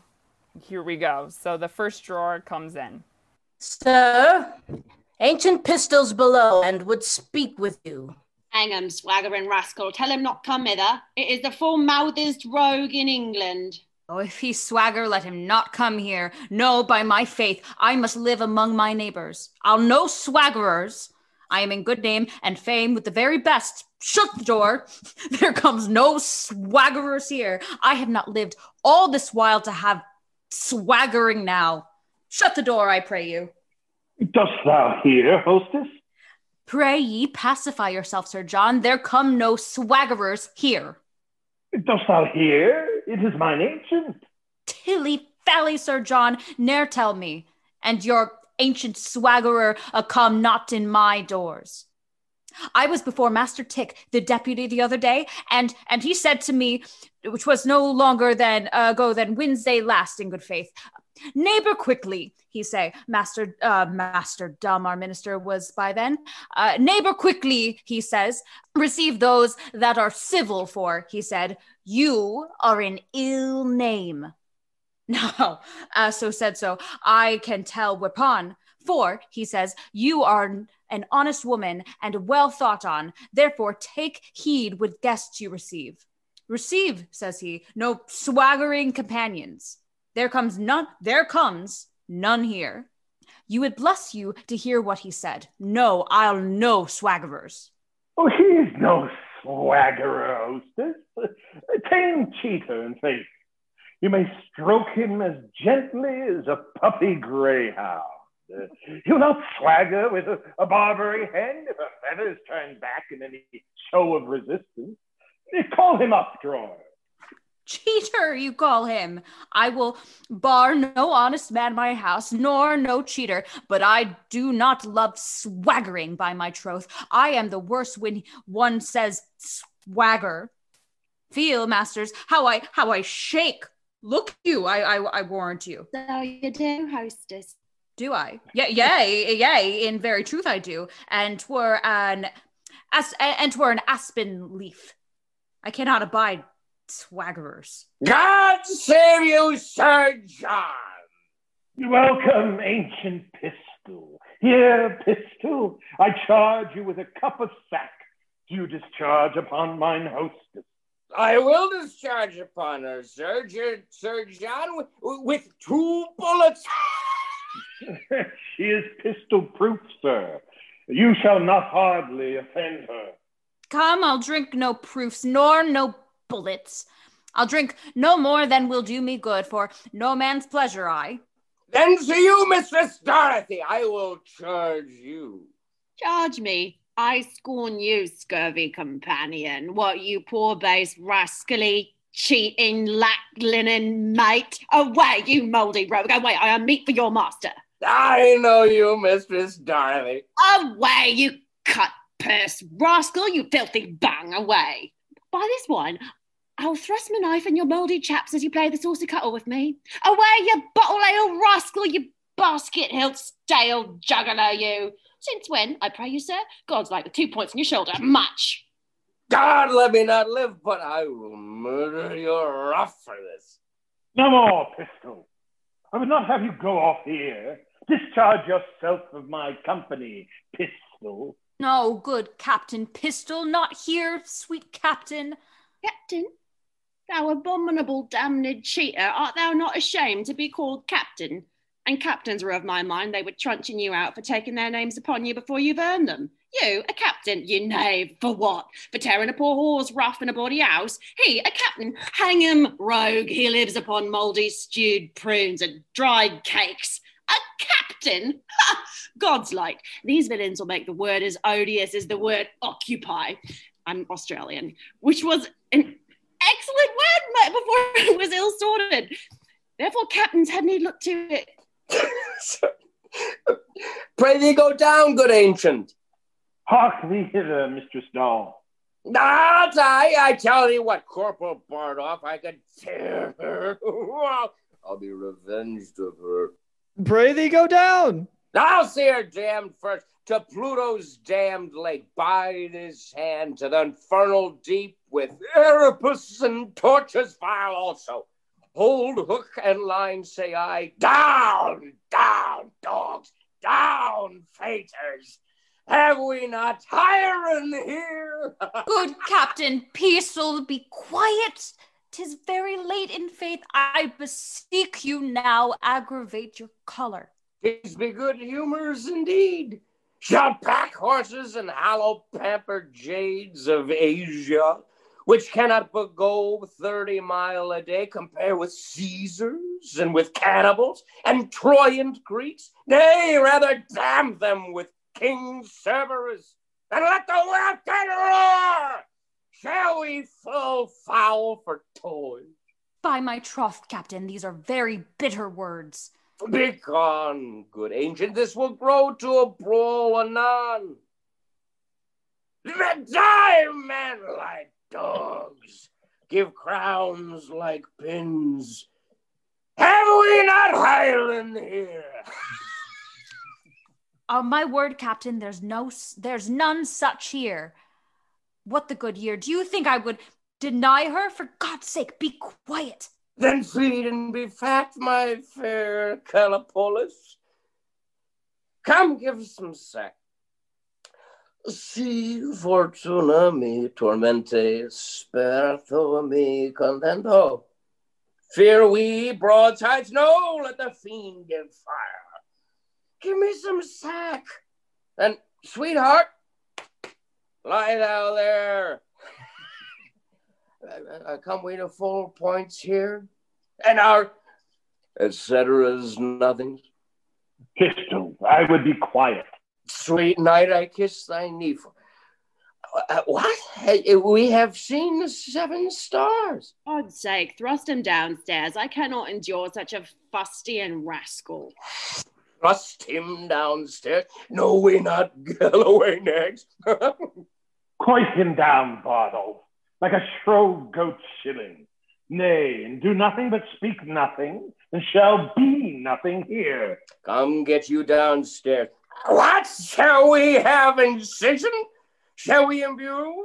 Here we go. So the first drawer comes in. Sir, ancient pistols below and would speak with you. Hang him, swaggering rascal. Tell him not come hither. It is the full-mouthed rogue in England. Oh, if he swagger, let him not come here. No, by my faith, I must live among my neighbors. I'll no swaggerers. I am in good name and fame with the very best. Shut the door. There comes no swaggerers here. I have not lived all this while to have swaggering now. Shut the door, I pray you. Dost thou hear, hostess? Pray ye pacify yourself, Sir John. There come no swaggerers here. Dost thou hear? It is mine ancient. Tilly fally, Sir John, ne'er tell me. And your ancient swaggerer a come not in my doors. I was before Master Tick, the deputy, the other day, and and he said to me, which was no longer than uh, ago than Wednesday last, in good faith, neighbor quickly, he say, Master uh, Master Dumb, our minister was by then. Uh, neighbor quickly, he says, receive those that are civil for, he said, you are an ill name. No, uh, so said so. I can tell whereupon. For, he says, you are an honest woman and well thought on. Therefore, take heed with guests you receive. Receive, says he, no swaggering companions. There comes none, there comes none here. You would bless you to hear what he said. No, I'll no swaggerers. Oh, he's no swaggerer, hostess. A tame cheater, in faith. You may stroke him as gently as a puppy greyhound. He'll not swagger with a, a Barbary hen if her feathers turn back in any show of resistance. Call him up, drawer. Cheater, you call him. I will bar no honest man my house, nor no cheater, but I do not love swaggering by my troth. I am the worse when one says swagger. Feel, masters, how I how I shake. Look you, I I, I warrant you. So you do, hostess. Do I? Yeah, yay, yay. In very truth, I do. And twere an as and twere an aspen leaf. I cannot abide swaggerers. God save you, Sir John. Welcome, ancient pistol. Here, pistol, I charge you with a cup of sack. Do you discharge upon mine hostess? I will discharge upon her, Sir, Sir, Sir John, with, with two bullets. she is pistol proof, sir. You shall not hardly offend her. Come, I'll drink no proofs, nor no bullets. I'll drink no more than will do me good, for no man's pleasure I. Then to you, Mistress Dorothy, I will charge you. Charge me. I scorn you, scurvy companion. What, you poor base rascally cheating lack linen mate? Away, you mouldy rogue. Away, I am meat for your master. I know you, Mistress Dorothy. Away, you cut purse rascal, you filthy bang, away. By this one, I'll thrust my knife in your mouldy chaps as you play the saucy cuttle with me. Away, you bottle ale rascal, you basket hilt stale juggler, you. Since when, I pray you, sir, God's like the two points on your shoulder, much. God let me not live, but I will murder your ruff for this. No more, pistol. I would not have you go off here. Discharge yourself of my company, pistol. No, good Captain Pistol, not here, sweet Captain. Captain? Thou abominable damned cheater, art thou not ashamed to be called captain? And captains were of my mind they were trunching you out for taking their names upon you before you've earned them. You, a captain, you knave, for what? For tearing a poor horse ruff in a bawdy house? He, a captain, hang him, rogue, he lives upon mouldy stewed prunes and dried cakes. A captain? Ha! God's like, these villains will make the word as odious as the word occupy. I'm Australian, which was an excellent word before it was ill sorted. Therefore, captains had need look to it. Pray thee go down, good ancient. Hark thee hither, Mistress Doll. Not I. I tell thee what, Corporal Bardolph, I could tear her. I'll be revenged of her. Pray thee go down. I'll see her damned first to Pluto's damned lake, bide his hand to the infernal deep with Erebus and torches vile also. Hold hook and line, say I, down, down, dogs, down, faiters. Have we not Hiren here? Good Captain Pistol, be quiet. Tis very late in faith. I beseech you now, aggravate your choler. Tis be good humors indeed. Shall pack horses and hollow pampered jades of Asia, which cannot but go 30 mile a day, compare with Caesars and with cannibals and Trojan Greeks? Nay, rather damn them with King Cerberus, and let the welkin roar! Shall we flow foul for toys? By my troth, Captain, these are very bitter words. Begone, good ancient, this will grow to a brawl anon. Let die, men, like dogs. Give crowns like pins. Have we not Highland here? On oh, my word, Captain, there's no, there's none such here. What the good year? Do you think I would deny her? For God's sake, be quiet. Then feed and be fat, my fair Calipolis. Come, give some sack. Si fortuna mi tormente, sperto mi contento. Fear we broadsides no, let the fiend give fire. Give me some sack. And sweetheart, lie thou there. Uh, uh, come we to full points here, and our et cetera's nothing. Pistol, I would be quiet. Sweet knight, I kiss thy knee. For... Uh, what? We have seen the seven stars. God's sake, thrust him downstairs. I cannot endure such a fustian rascal. Thrust him downstairs. No, we not Galloway next? Coit him down, Bardolph, like a shove-groat shilling. Nay, and do nothing but speak nothing, and shall be nothing here. Come get you downstairs. What? Shall we have incision? Shall we imbrue?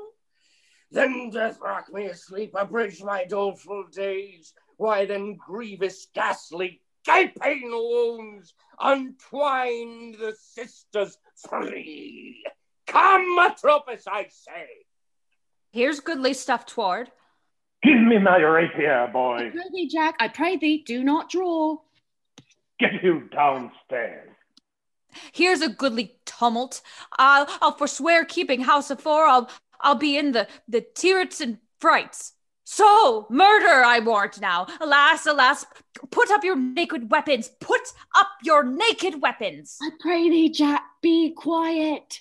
Then death rock me asleep, abridge my doleful days. Why then grievous, ghastly, gaping wounds, untwine the sisters free. Come, Atropos, I say. Here's goodly stuff toward. Give me my rapier, boy. Pray thee, Jack, I pray thee, do not draw. Get you downstairs. Here's a goodly tumult. I'll, I'll forswear keeping house afore. I'll, I'll be in the, the tirrits and frights. So, murder, I warrant now. Alas, alas, put up your naked weapons. Put up your naked weapons. I pray thee, Jack, be quiet.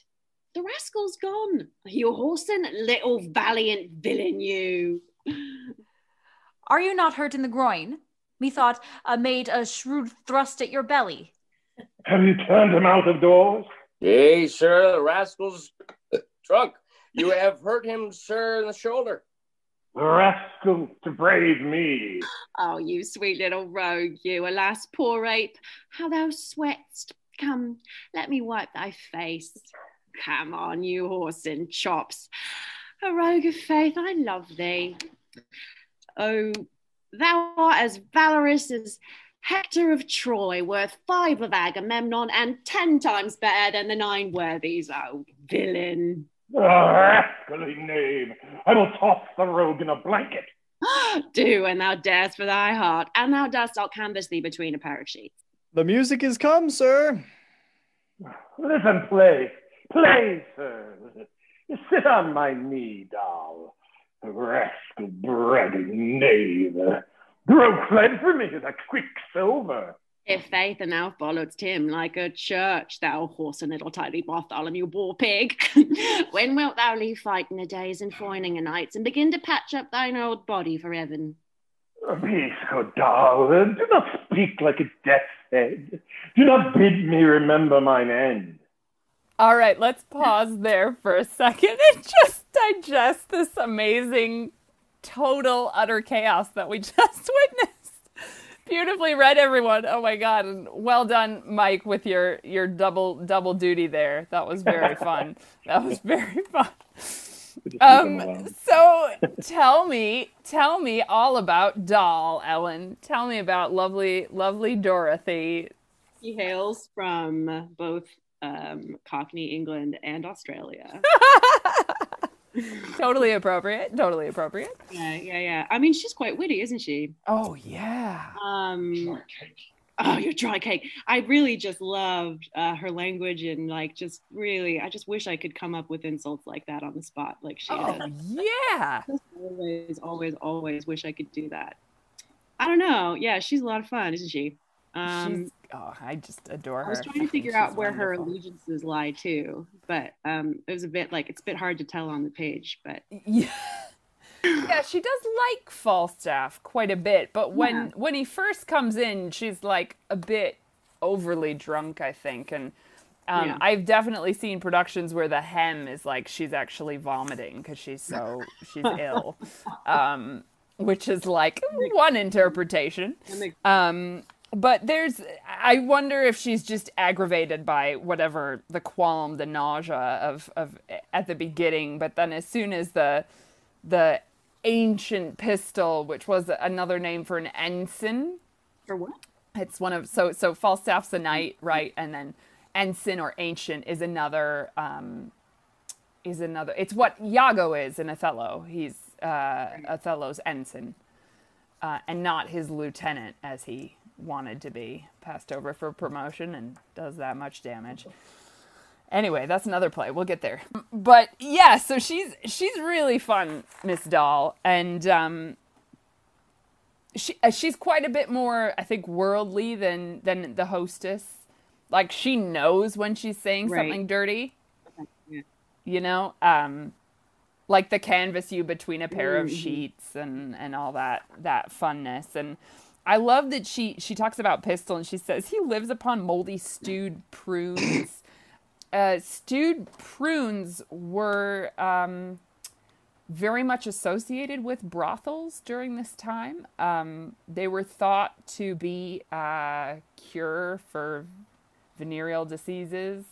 The rascal's gone. You whoreson, little valiant villain, you. Are you not hurt in the groin? Methought uh, made a shrewd thrust at your belly. Have you turned him out of doors? Yea, sir, the rascal's drunk. You have hurt him, sir, in the shoulder. The rascal to brave me. Oh, you sweet little rogue, you. Alas, poor ape, how thou sweatst. Come, let me wipe thy face. Come on, you whoreson chops. A rogue of faith, I love thee. Oh, thou art as valorous as Hector of Troy, worth five of Agamemnon, and ten times better than the nine worthies. Oh, villain. Oh, rascally knave. I will toss the rogue in a blanket. Do, and thou darest for thy heart, and thou dost, I'll canvass thee between a pair of sheets. The music is come, sir. Listen, play. Play, sir. Sit on my knee, doll. Rascal, bragging knave. Rogue fled from me like quicksilver. If faith and thou followedst him like a church, thou whoreson little tidy Bartholomew boar pig. when wilt thou leave fighting a days and foining a nights and begin to patch up thine old body for heaven? Be so dull. Do not speak like a death's head. Do not bid me remember mine end. All right, let's pause there for a second and just digest this amazing, total, utter chaos that we just witnessed. Beautifully read, everyone. Oh my god, and well done, Mike, with your your double double duty there. That was very fun. that was very fun. Um, so tell me, tell me all about Doll, Ellen. Tell me about lovely, lovely Dorothy. He hails from both um, Cockney, England, and Australia. totally appropriate. Totally appropriate. Yeah, yeah, yeah. I mean, she's quite witty, isn't she? Oh yeah. Um, oh, your dry cake. I really just loved uh, her language and like just really, I just wish I could come up with insults like that on the spot, like she Oh did. yeah. Always, always, always wish I could do that. I don't know. Yeah, she's a lot of fun, isn't she? Um, oh, I just adore her. I was trying to figure out where her allegiances lie too, but um, it was a bit like it's a bit hard to tell on the page. But Yeah. yeah, she does like Falstaff quite a bit, but when Yeah. when he first comes in, she's like a bit overly drunk, I think, and um, Yeah. I've definitely seen productions where the hem is like she's actually vomiting because she's so she's ill, um, which is like one interpretation. Um, but there's, I wonder if she's just aggravated by whatever the qualm, the nausea of of at the beginning. But then as soon as the the ancient pistol, which was another name for an ensign, for what? it's one of so so Falstaff's a knight, right? And then ensign or ancient is another um, is another. It's what Iago is in Othello. He's uh, Othello's ensign, uh, and not his lieutenant as he wanted to be. Passed over for promotion and does that much damage. Anyway, that's another play. We'll get there. But yeah, so she's she's really fun, Miss Doll, and um, she uh, she's quite a bit more, I think, worldly than than the hostess. Like she knows when she's saying Right. something dirty. Yeah. You know, um, like the canvas you between a pair of Mhm. sheets and and all that that funness and. I love that she she talks about Pistol and she says he lives upon moldy stewed prunes. uh, stewed prunes were um, very much associated with brothels during this time. Um, they were thought to be a cure for venereal diseases.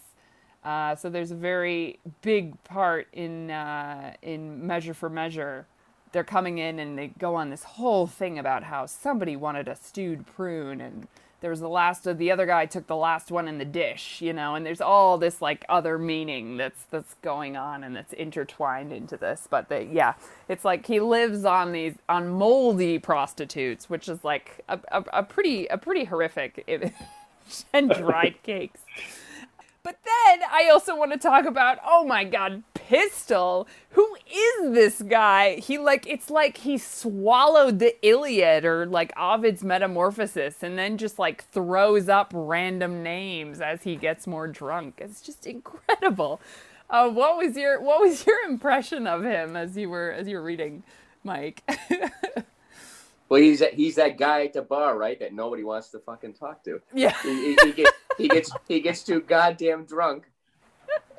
Uh, so there's a very big part in uh, in Measure for Measure. They're coming in and they go on this whole thing about how somebody wanted a stewed prune and there was the last of the other guy took the last one in the dish, you know, and there's all this like other meaning that's that's going on and that's intertwined into this. But they, yeah, it's like he lives on these on moldy prostitutes, which is like a, a, a pretty a pretty horrific image and dried cakes. But then I also want to talk about, oh my god, Pistol. Who is this guy? He like it's like he swallowed the Iliad or like Ovid's Metamorphosis and then just like throws up random names as he gets more drunk. It's just incredible. Uh, what was your what was your impression of him as you were as you were reading, Mike? Well, he's that, he's that guy at the bar, right? That nobody wants to fucking talk to. Yeah. He, he, he gets he gets he gets too goddamn drunk,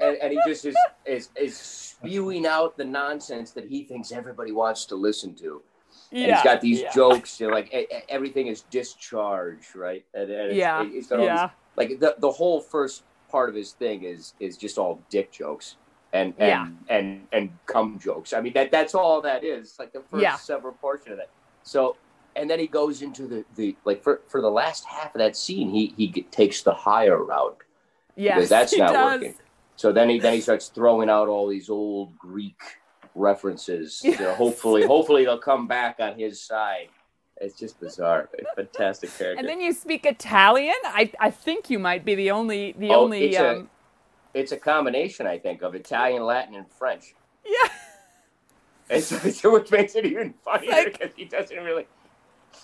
and, and he just is, is is spewing out the nonsense that he thinks everybody wants to listen to. And he's got these yeah. jokes, and like everything is discharged, right? And, and it's, Yeah, he's got all yeah. these, like the the whole first part of his thing is is just all dick jokes. And and, Yeah. and and cum jokes. I mean that that's all that is. Like the first Yeah. several portion of that. So and then he goes into the, the like for, for the last half of that scene he he takes the higher route Yes, because that's not working so then he then he starts throwing out all these old greek references. Know, hopefully hopefully they'll come back on his side. It's just bizarre. Fantastic character. And then you speak Italian. I, I think you might be the only the Oh, only it's a- um, it's a combination i think of italian latin and french. Yeah. it's, it's which makes it even funnier because he doesn't really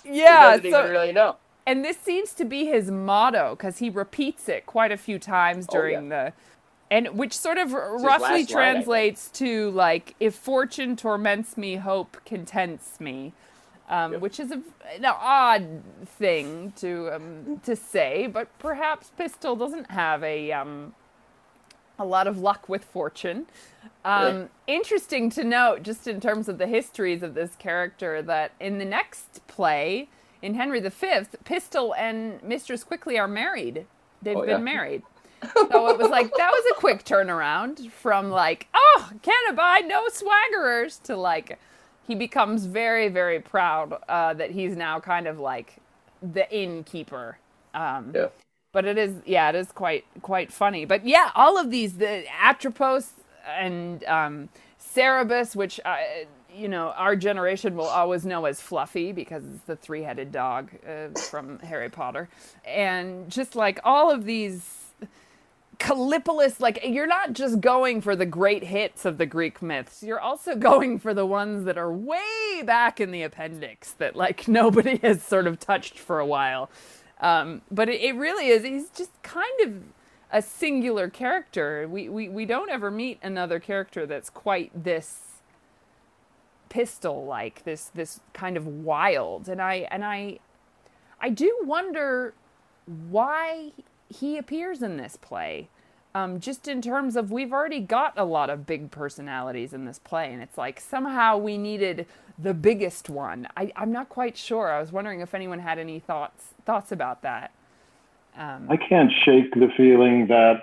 yeah. he doesn't so, even really know. And this seems to be his motto because he repeats it quite a few times Oh, during the and which sort of roughly last line, translates to like if fortune torments me hope contents me um, which is a, an odd thing to um, to say but perhaps pistol doesn't have a um, a lot of luck with fortune. Um, Interesting to note, just in terms of the histories of this character, that in the next play, in Henry V, Pistol and Mistress Quickly are married. They've Oh, been yeah. married. So it was like, that was a quick turnaround from like, oh, can't abide no swaggerers? to like, he becomes very, very proud uh, that he's now kind of like the innkeeper. Um, yeah. but it is yeah it is quite quite funny. But yeah all of these the atropos and um Cerberus which uh, you know our generation will always know as fluffy because it's the three-headed dog uh, from harry potter. And just like all of these Calipolis, like you're not just going for the great hits of the Greek myths, you're also going for the ones that are way back in the appendix that like nobody has sort of touched for a while. Um, but it, it really is, he's just kind of a singular character. We, we, we don't ever meet another character that's quite this pistol like, this, this kind of wild. And I, and I, I do wonder why he appears in this play. Um, just in terms of we've already got a lot of big personalities in this play, and it's like somehow we needed the biggest one. I, I'm not quite sure. I was wondering if anyone had any thoughts thoughts about that. Um, I can't shake the feeling that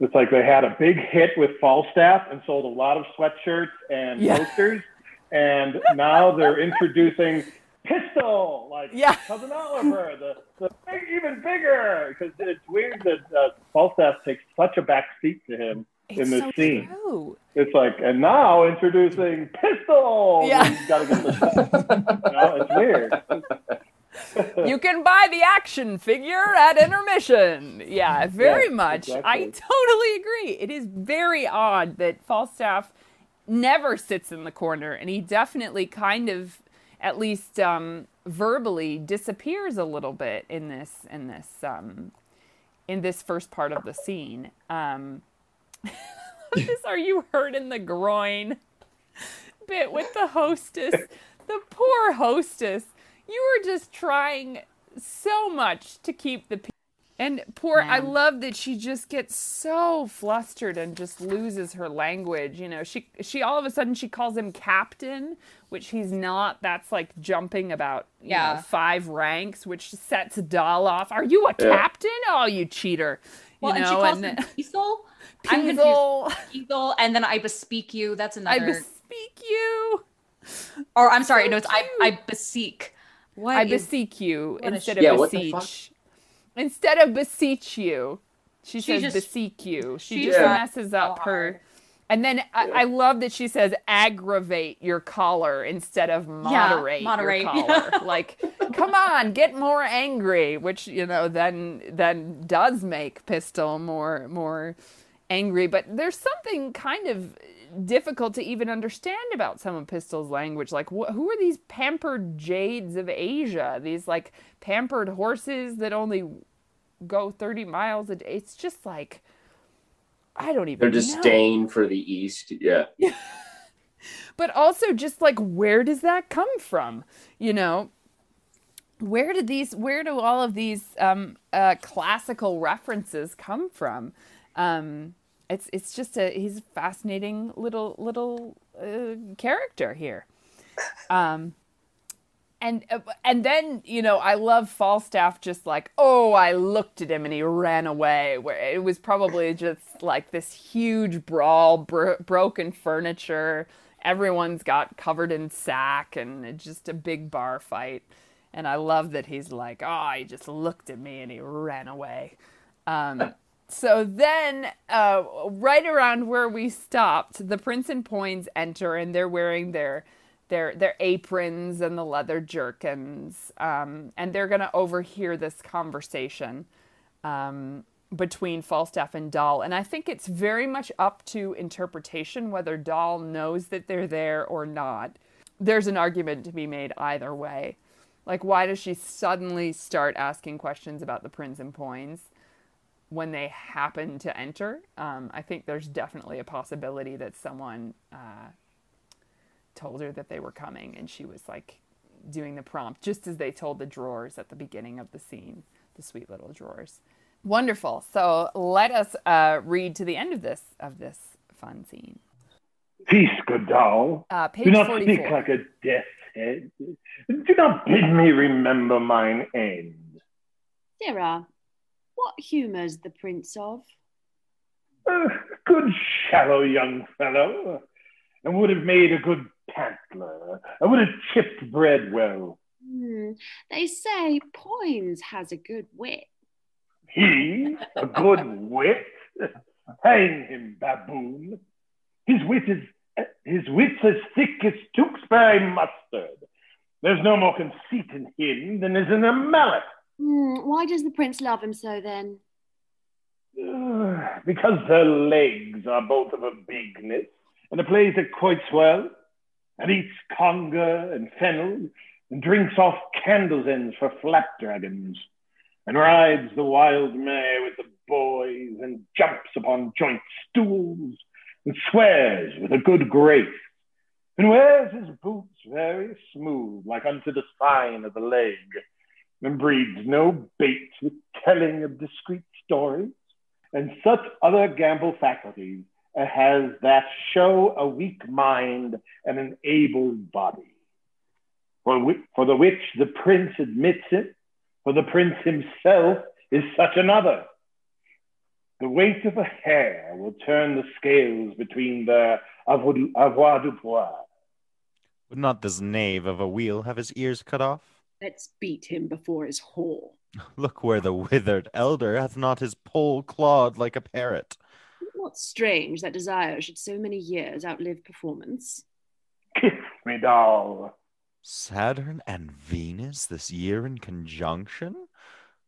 it's like they had a big hit with Falstaff and sold a lot of sweatshirts and Yeah. posters, and now they're introducing Pistol, like Yeah. Cousin Oliver, the, the big, even bigger. Because it's weird that uh, Falstaff takes such a back seat to him in It's this so scene. true. It's like, and now introducing Pistol. Yeah. And he's got to get the. you know, it's weird. you can buy the action figure at intermission. Yeah, very Yeah, much. I totally agree. It is very odd that Falstaff never sits in the corner, and he definitely kind of, at least um, verbally, disappears a little bit in this in this um, in this first part of the scene. Um, this are you hurt in the groin? bit with the hostess. The poor hostess. You were just trying so much to keep the and poor I love that she just gets so flustered and just loses her language. You know, she she all of a sudden she calls him captain, which he's not. That's like jumping about you Yeah. know, five ranks, which sets Doll off. Are you a Yeah. captain? Oh, you cheater. Well, you and she calls and him then- Peesel. Peesel. Peesel, and then I bespeak you. That's another. I bespeak you. or I'm sorry, so no, it's I, cute. I beseech. What I is- beseech you instead of Yeah, what the beseech. Instead of beseech you, she, She says just- beseech you. She, she just tried messes up her. And then I, I love that she says aggravate your choler instead of moderate, moderate. your choler. like, come on, get more angry, which you know then then does make Pistol more more angry. But there's something kind of difficult to even understand about some of Pistol's language. Like, wh- who are these pampered jades of Asia? These like pampered horses that only go 30 miles a day. It's just like, I don't even Their know. disdain for the East. Yeah. But also, just like, where does that come from? You know, where did these, where do all of these um, uh, classical references come from? Um, it's it's just a he's a fascinating little little uh, character here. Um, and uh, and then you know I love Falstaff just like oh I looked at him and he ran away. Where it was probably just like this huge brawl bro- broken furniture. Everyone's got covered in sack and just a big bar fight. And I love that he's like oh he just looked at me and he ran away. Um, so then uh, right around where we stopped the prince and poins enter and they're wearing their their their aprons and the leather jerkins, um, and they're to overhear this conversation um, between Falstaff and Doll. And I think it's very much up to interpretation whether Doll knows that they're there or not. There's an argument to be made either way. Like, why does she suddenly start asking questions about the Prince and Poins when they happen to enter? Um, I think there's definitely a possibility that someone. Uh, told her that they were coming and she was like doing the prompt just as they told the drawers at the beginning of the scene the sweet little drawers wonderful so let us uh, read to the end of this of this fun scene Peace, good doll. uh, page Do not 44 speak like a death's head. Do not bid me remember mine end. Sirrah, what humour's the prince of? Uh, good shallow young fellow, and would have made a good pantler. I would have chipped bread well. Hmm, they say Poins has a good wit. He, a good wit? Hang him, baboon. His wit is his wit's as thick as Tewkesbury mustard. There's no more conceit in him than is in a mallet. Hmm, why does the prince love him so then? Because their legs are both of a bigness, and the plays it quite well, and eats conger and fennel, and drinks off candles' ends for flapdragons, and rides the wild mare with the boys, and jumps upon joint stools, and swears with a good grace, and wears his boots very smooth, like unto the sign of the leg, and breeds no bait with telling of discreet stories, and such other gambol faculties as has that show a weak mind and an able body. For, for the which the prince admits it, for the prince himself is such another. The weight of a hair will turn the scales between their avo- avoirdupois. Would not this nave of a wheel have his ears cut off? Let's beat him before his whore. Look where the withered elder hath not his pole clawed like a parrot. Not strange that desire should so many years outlive performance. Kiss me, doll. Saturn and Venus this year in conjunction?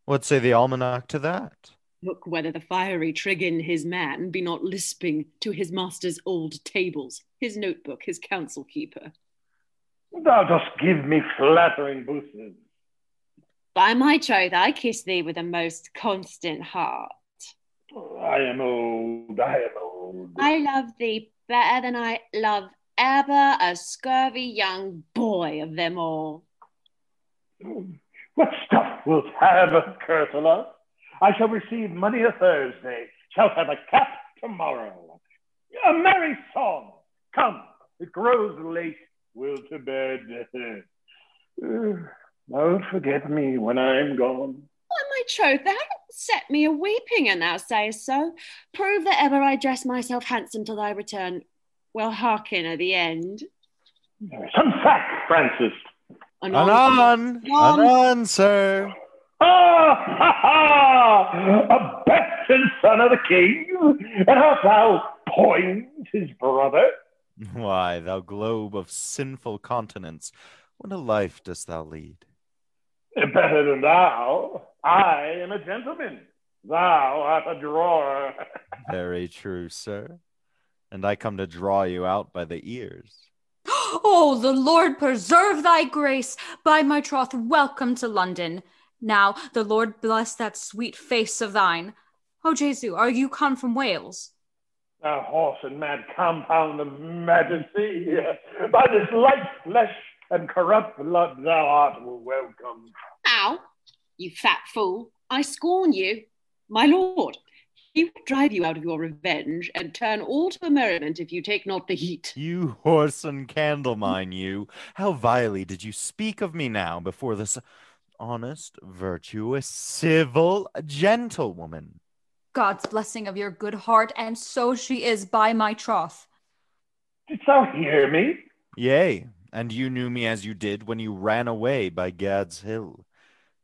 What say the almanac to that? Look whether the fiery Trigon, his man, be not lisping to his master's old tables, his notebook, his counsel keeper. Thou dost give me flattering boosters. By my troth, I kiss thee with a most constant heart. I am old, I am old. I love thee better than I love ever a scurvy young boy of them all. What stuff wilt have, Curtula? I shall receive money a Thursday, shall have a cap tomorrow. A merry song. Come, it grows late, will to bed. Don't forget me when I'm gone. By my troth, thou set me a weeping, and thou sayest so. Prove that ever I dress myself handsome till thy return. Well, hearken at the end. Some fact, Francis. Anon, anon, anon, sir. Ah, ha, ha! A bastard son of the king, and art thou Poins his brother? Why, thou globe of sinful continents, what a life dost thou lead? Better than thou. I am a gentleman. Thou art a drawer. Very true, sir. And I come to draw you out by the ears. Oh, the Lord preserve thy grace. By my troth, welcome to London. Now, the Lord bless that sweet face of thine. Oh, Jesu, are you come from Wales? A whoreson mad compound of majesty. By this light flesh and corrupt blood thou art welcome. Ow, you fat fool. I scorn you. My lord, he will drive you out of your revenge and turn all to merriment if you take not the heat. You whoreson candle mine, you. How vilely did you speak of me now before this honest, virtuous, civil gentlewoman? God's blessing of your good heart, and so she is by my troth. Didst thou hear me? Yea, and you knew me as you did when you ran away by Gad's Hill.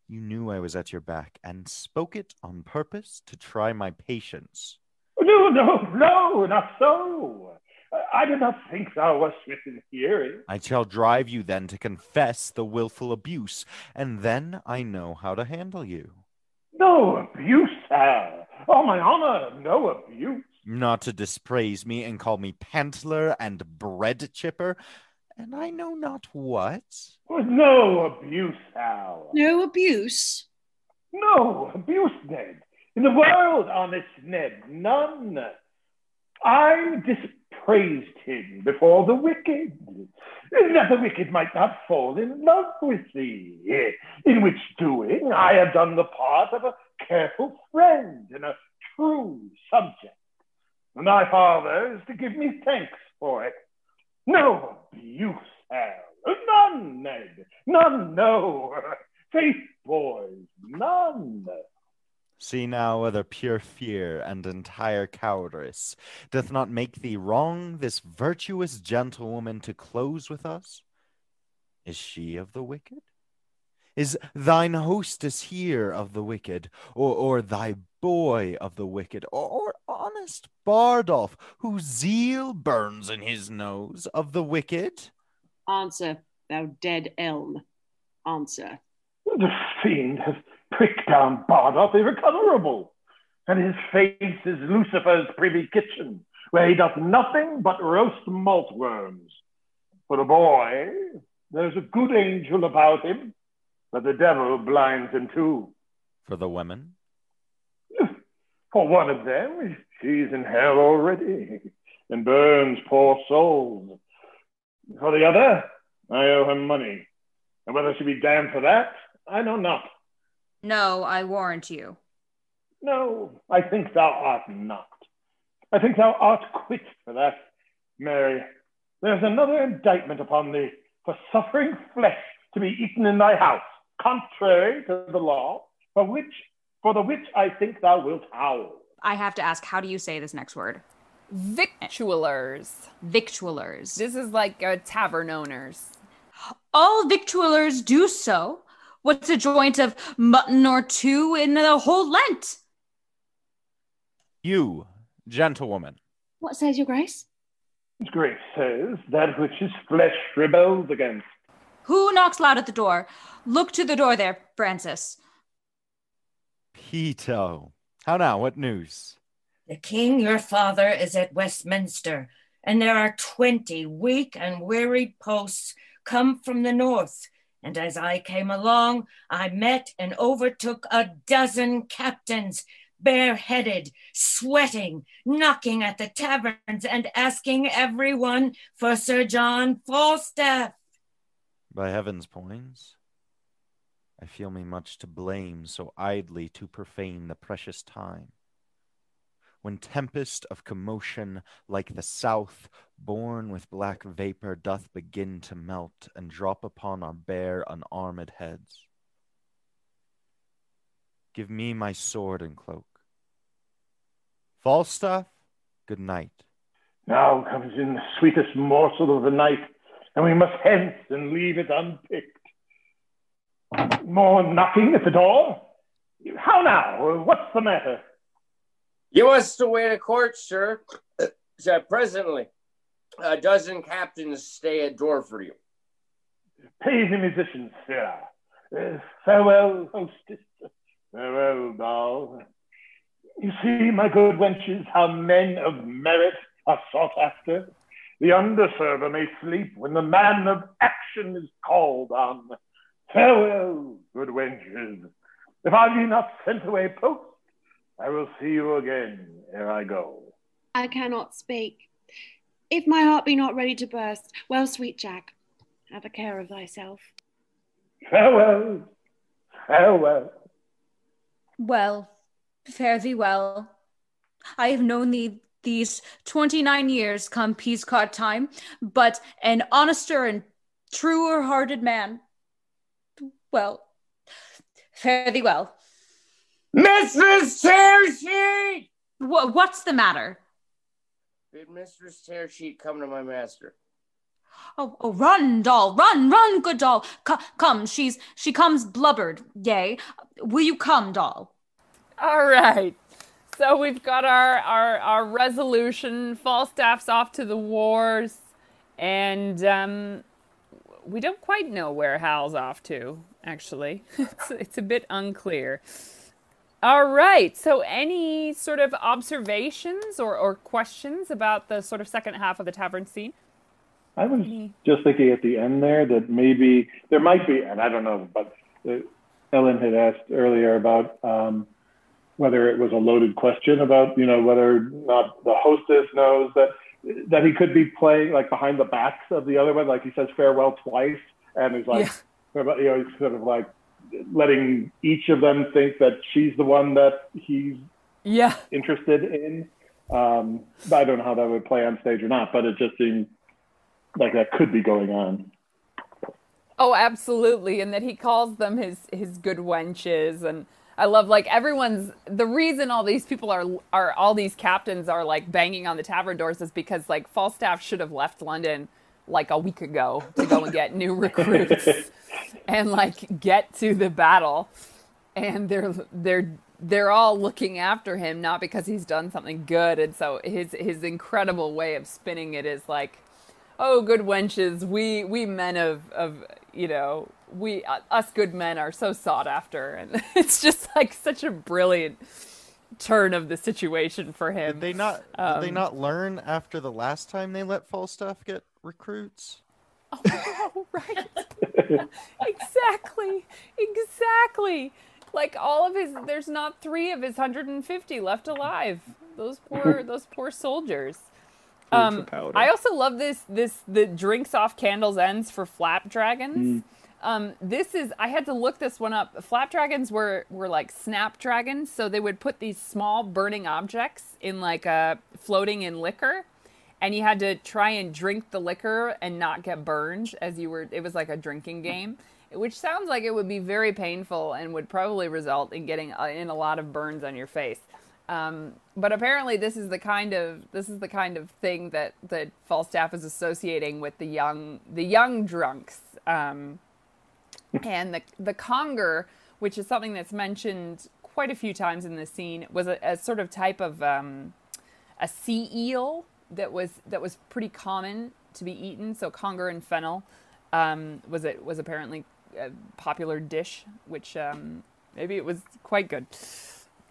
You knew I was at your back and spoke it on purpose to try my patience. No, no, no, not so. I did not think thou wast within hearing. I shall drive you then to confess the wilful abuse, and then I know how to handle you. No abuse, sir. Oh, my honor, no abuse. Not to dispraise me and call me pantler and bread chipper, and I know not what. No abuse, Hal. No abuse? No abuse, Ned. In the world, honest Ned, none. I dispraised him before the wicked, that the wicked might not fall in love with thee, in which doing I have done the part of a careful friend and a true subject. And thy father is to give me thanks for it. No abuse, Hal. None, Ned. None, no. Faith, boys, none. See now whether pure fear and entire cowardice doth not make thee wrong this virtuous gentlewoman to close with us? Is she of the wicked? Is thine hostess here of the wicked, or, or thy boy of the wicked, or, or honest Bardolph, whose zeal burns in his nose, of the wicked? Answer, thou dead elm. Answer. The fiend has pricked down Bardolph irrecoverable, and his face is Lucifer's privy kitchen, where he doth nothing but roast malt worms. For the boy, there's a good angel about him, but the devil blinds him too. For the women? For one of them, she's in hell already and burns poor souls. For the other, I owe her money. And whether she be damned for that, I know not. No, I warrant you. No, I think thou art not. I think thou art quit for that, Marry. There's another indictment upon thee for suffering flesh to be eaten in thy house, contrary to the law, for which for the which I think thou wilt howl. I have to ask, how do you say this next word? Victualers. Victualers. This is like a tavern owners. All victualers do so. What's a joint of mutton or two in the whole Lent? You, Gentlewoman. What says your grace? His grace says that which is flesh rebels against. Who knocks loud at the door? Look to the door there, Francis. Peto. How now? What news? The king, your father, is at Westminster, and there are 20 weak and wearied posts come from the north. And as I came along, I met and overtook a dozen captains, bareheaded, sweating, knocking at the taverns and asking everyone for Sir John Falstaff. By heaven's poins, I feel me much to blame so idly to profane the precious time. When tempest of commotion, like the south, born with black vapor, doth begin to melt and drop upon our bare, unarmed heads. Give me my sword and cloak. Falstaff, good night. Now comes in the sweetest morsel of the night, and we must hence and leave it unpicked. More knocking at the door? How now? What's the matter? You must await a court, sir. Uh, presently, a dozen captains stay at door for you. Pay the musicians, sir. Uh, farewell, hostess. Farewell, doll. You see, my good wenches, how men of merit are sought after. The underserver may sleep when the man of action is called on. Farewell, good wenches. If I be not sent away post, I will see you again ere I go. I cannot speak. If my heart be not ready to burst, well, sweet Jack, have a care of thyself. Farewell, farewell. Well, fare thee well. I have known thee these 29 years come peascod time, but an honester and truer hearted man. Well, fare thee well. Mistress Tearsheet! What, what's the matter? Bid Mistress Tearsheet come to my master. Oh, oh, run, doll, run, run, good doll. C- come, she's she comes blubbered. Yay, will you come, doll? All right. So we've got our our, our resolution. Falstaff's off to the wars, and um, we don't quite know where Hal's off to. Actually, it's, it's a bit unclear. All right. So, any sort of observations or, or questions about the sort of second half of the tavern scene? I was just thinking at the end there that maybe there might be, and I don't know, but uh, Ellen had asked earlier about um, whether it was a loaded question about, you know, whether or not the hostess knows that that he could be playing like behind the backs of the other one, like he says farewell twice, and he's like, you know, he's sort of like letting each of them think that she's the one that he's yeah interested in. Um, I don't know how that would play on stage or not, but it just seemed like that could be going on. Oh, absolutely, and that he calls them his his good wenches, and I love like everyone's the reason all these people are are all these captains are like banging on the tavern doors is because like Falstaff should have left London like a week ago to go and get new recruits and like get to the battle. And they're they're they're all looking after him not because he's done something good. And so his his incredible way of spinning it is like oh good wenches we we men of of you know we uh, us good men are so sought after and it's just like such a brilliant turn of the situation for him Did they not Um, did they not learn after the last time they let Falstaff get recruits? Oh, right. exactly. Exactly. Like all of his there's not 3 of his 150 left alive. Those poor those poor soldiers. Um, I also love this this the drinks off candles ends for flap dragons. Um, this is I had to look this one up. Flap dragons were were like snap dragons, so they would put these small burning objects in like a floating in liquor, and you had to try and drink the liquor and not get burned as you were. It was like a drinking game, which sounds like it would be very painful and would probably result in getting uh, in a lot of burns on your face. Um, but apparently, this is the kind of this is the kind of thing that that Falstaff is associating with the young the young drunks. Um, and the the conger, which is something that's mentioned quite a few times in this scene, was a, a sort of type of um, a sea eel that was that was pretty common to be eaten. So conger and fennel um, was it was apparently a popular dish, which um, maybe it was quite good.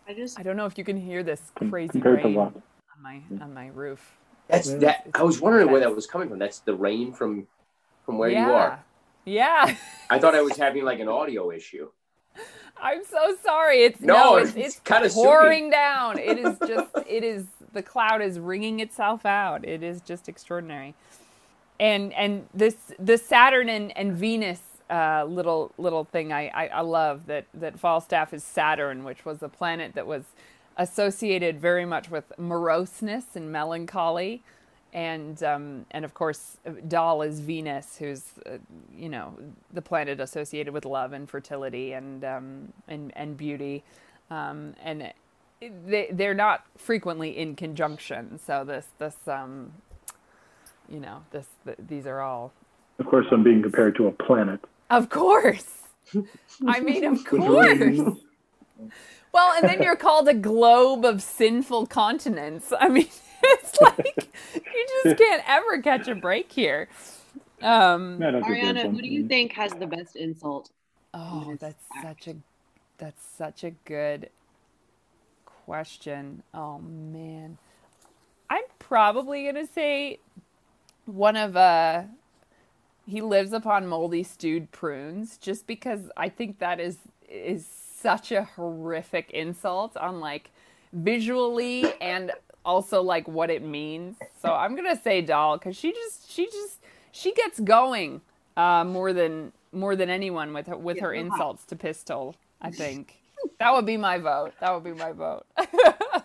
I just I don't know if you can hear this crazy rain on my on my roof. That's that. I was wondering where that was coming from. That's the rain from from where you are. Yeah. I thought I was having like an audio issue. I'm so sorry. It's No, no, it's, it's it's kinda pouring down. It is just it is the cloud is wringing itself out. It is just extraordinary. And and this the Saturn and, and Venus uh, little little thing I, I, I love that that Falstaff is Saturn, which was a planet that was associated very much with moroseness and melancholy. And um, and of course, Doll is Venus, who's uh, you know the planet associated with love and fertility and um, and and beauty, um, and they they're not frequently in conjunction. So this this um, you know this th- these are all Of course, I'm being compared to a planet. Of course. I mean, of course. Well, and then you're called a globe of sinful continents. I mean, it's like you just can't ever catch a break here. Um, Ariana, who do you think has the best insult? Oh, that's such a that's such a good question. Oh man. I'm probably going to say one of uh he lives upon moldy stewed prunes just because I think that is is such a horrific insult on like visually and also like what it means. So I'm going to say doll cuz she just she just she gets going uh more than more than anyone with her with her Yeah. insults to pistol, I think. That would be my vote. That would be my vote.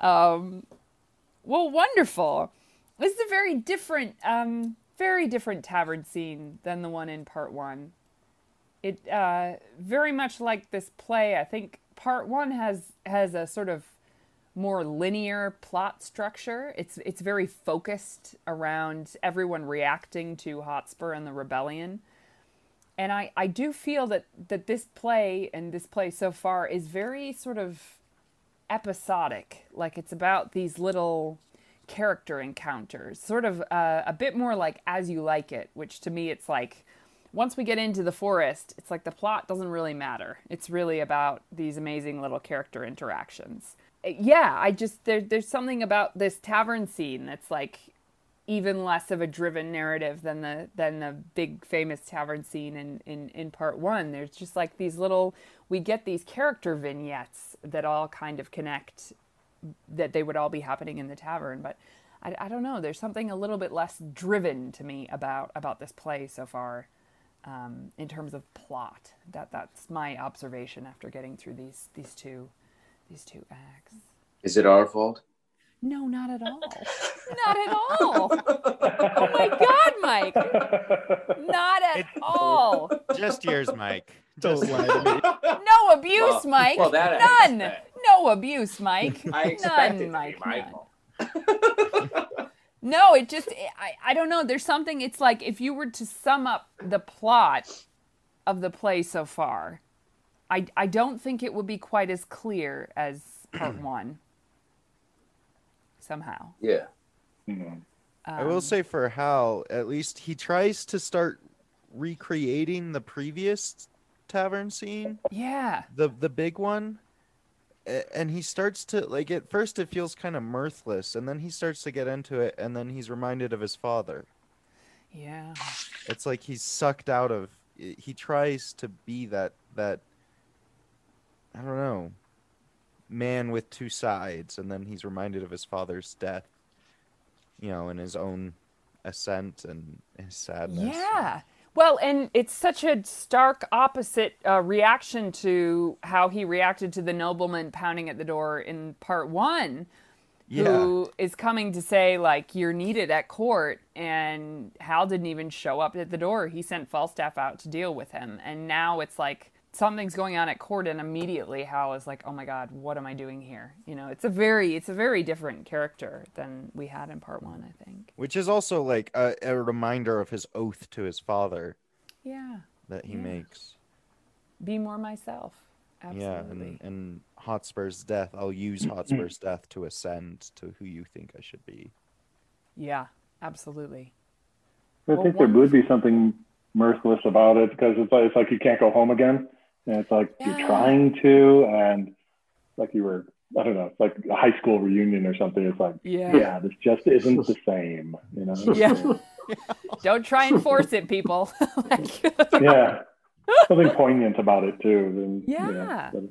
um well, wonderful. This is a very different, um, very different tavern scene than the one in part one. It uh, very much like this play. I think part one has has a sort of more linear plot structure. It's it's very focused around everyone reacting to Hotspur and the rebellion. And I, I do feel that, that this play and this play so far is very sort of episodic. Like it's about these little character encounters, sort of uh, a bit more like As You Like It, which to me it's like once we get into the forest, it's like the plot doesn't really matter. It's really about these amazing little character interactions. Uh, Yeah, I just there, there's something about this tavern scene that's like even less of a driven narrative than the than the big famous tavern scene in, in, in part one. There's just like these little we get these character vignettes that all kind of connect that they would all be happening in the tavern. But I, I don't know. There's something a little bit less driven to me about about this play so far, um, in terms of plot. That that's my observation after getting through these these two these two acts. Is it our fault? No, not at all. not at all. Oh my God, Mike! Not at all. Just yours, Mike. Just- lie. No abuse, Well- Mike. well, that None. Expect. No abuse, Mike. I expect None, to Mike. be my none. fault. No, it just I, I don't know. There's something it's like if you were to sum up the plot of the play so far, I I don't think it would be quite as clear as part one. Somehow. Yeah. I will Um, say for Hal, at least he tries to start recreating the previous tavern scene, Yeah. the the big one. And he starts to like at first it feels kind of mirthless, and then he starts to get into it, and then he's reminded of his father. Yeah. It's like he's sucked out of. He tries to be that that. I don't know. Man with two sides, and then he's reminded of his father's death. You know, and his own ascent and his sadness. Yeah. Well, and it's such a stark opposite uh, reaction to how he reacted to the nobleman pounding at the door in part one, who is coming to say, like, you're needed at court. And Hal didn't even show up at the door. He sent Falstaff out to deal with him. And now it's like something's going on at court, and immediately Hal is like, oh my God, what am I doing here? You know, it's a very, it's a very different character than we had in part one, I think. Which is also like a, a reminder of his oath to his father Yeah. that he Yeah. makes. be more myself Yeah, and, and Hotspur's death, I'll use Hotspur's death to ascend to who you think I should be. Yeah, absolutely. I Well, think there would be something mirthless about it because it's like, it's like you can't go home again, and it's like Yeah. you're trying to, and like you were, I don't know, it's like a high school reunion or something. It's like, Yeah. yeah, this just isn't the same, you know? Yeah. Don't try and force it, people. Like- yeah, something poignant about it too. Then, you know, Yeah. but-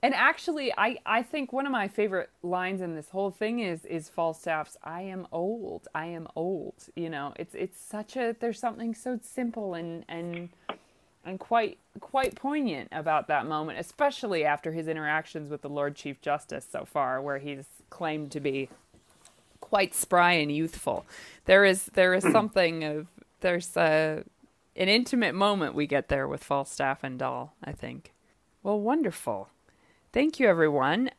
And actually, I, I think one of my favorite lines in this whole thing is is Falstaff's "I am old, I am old." You know, it's it's such a there's something so simple and and and quite quite poignant about that moment, especially after his interactions with the Lord Chief Justice so far, where he's claimed to be quite spry and youthful. There is there is something of there's a an intimate moment we get there with Falstaff and Doll. I think. Well, wonderful. Thank you, everyone.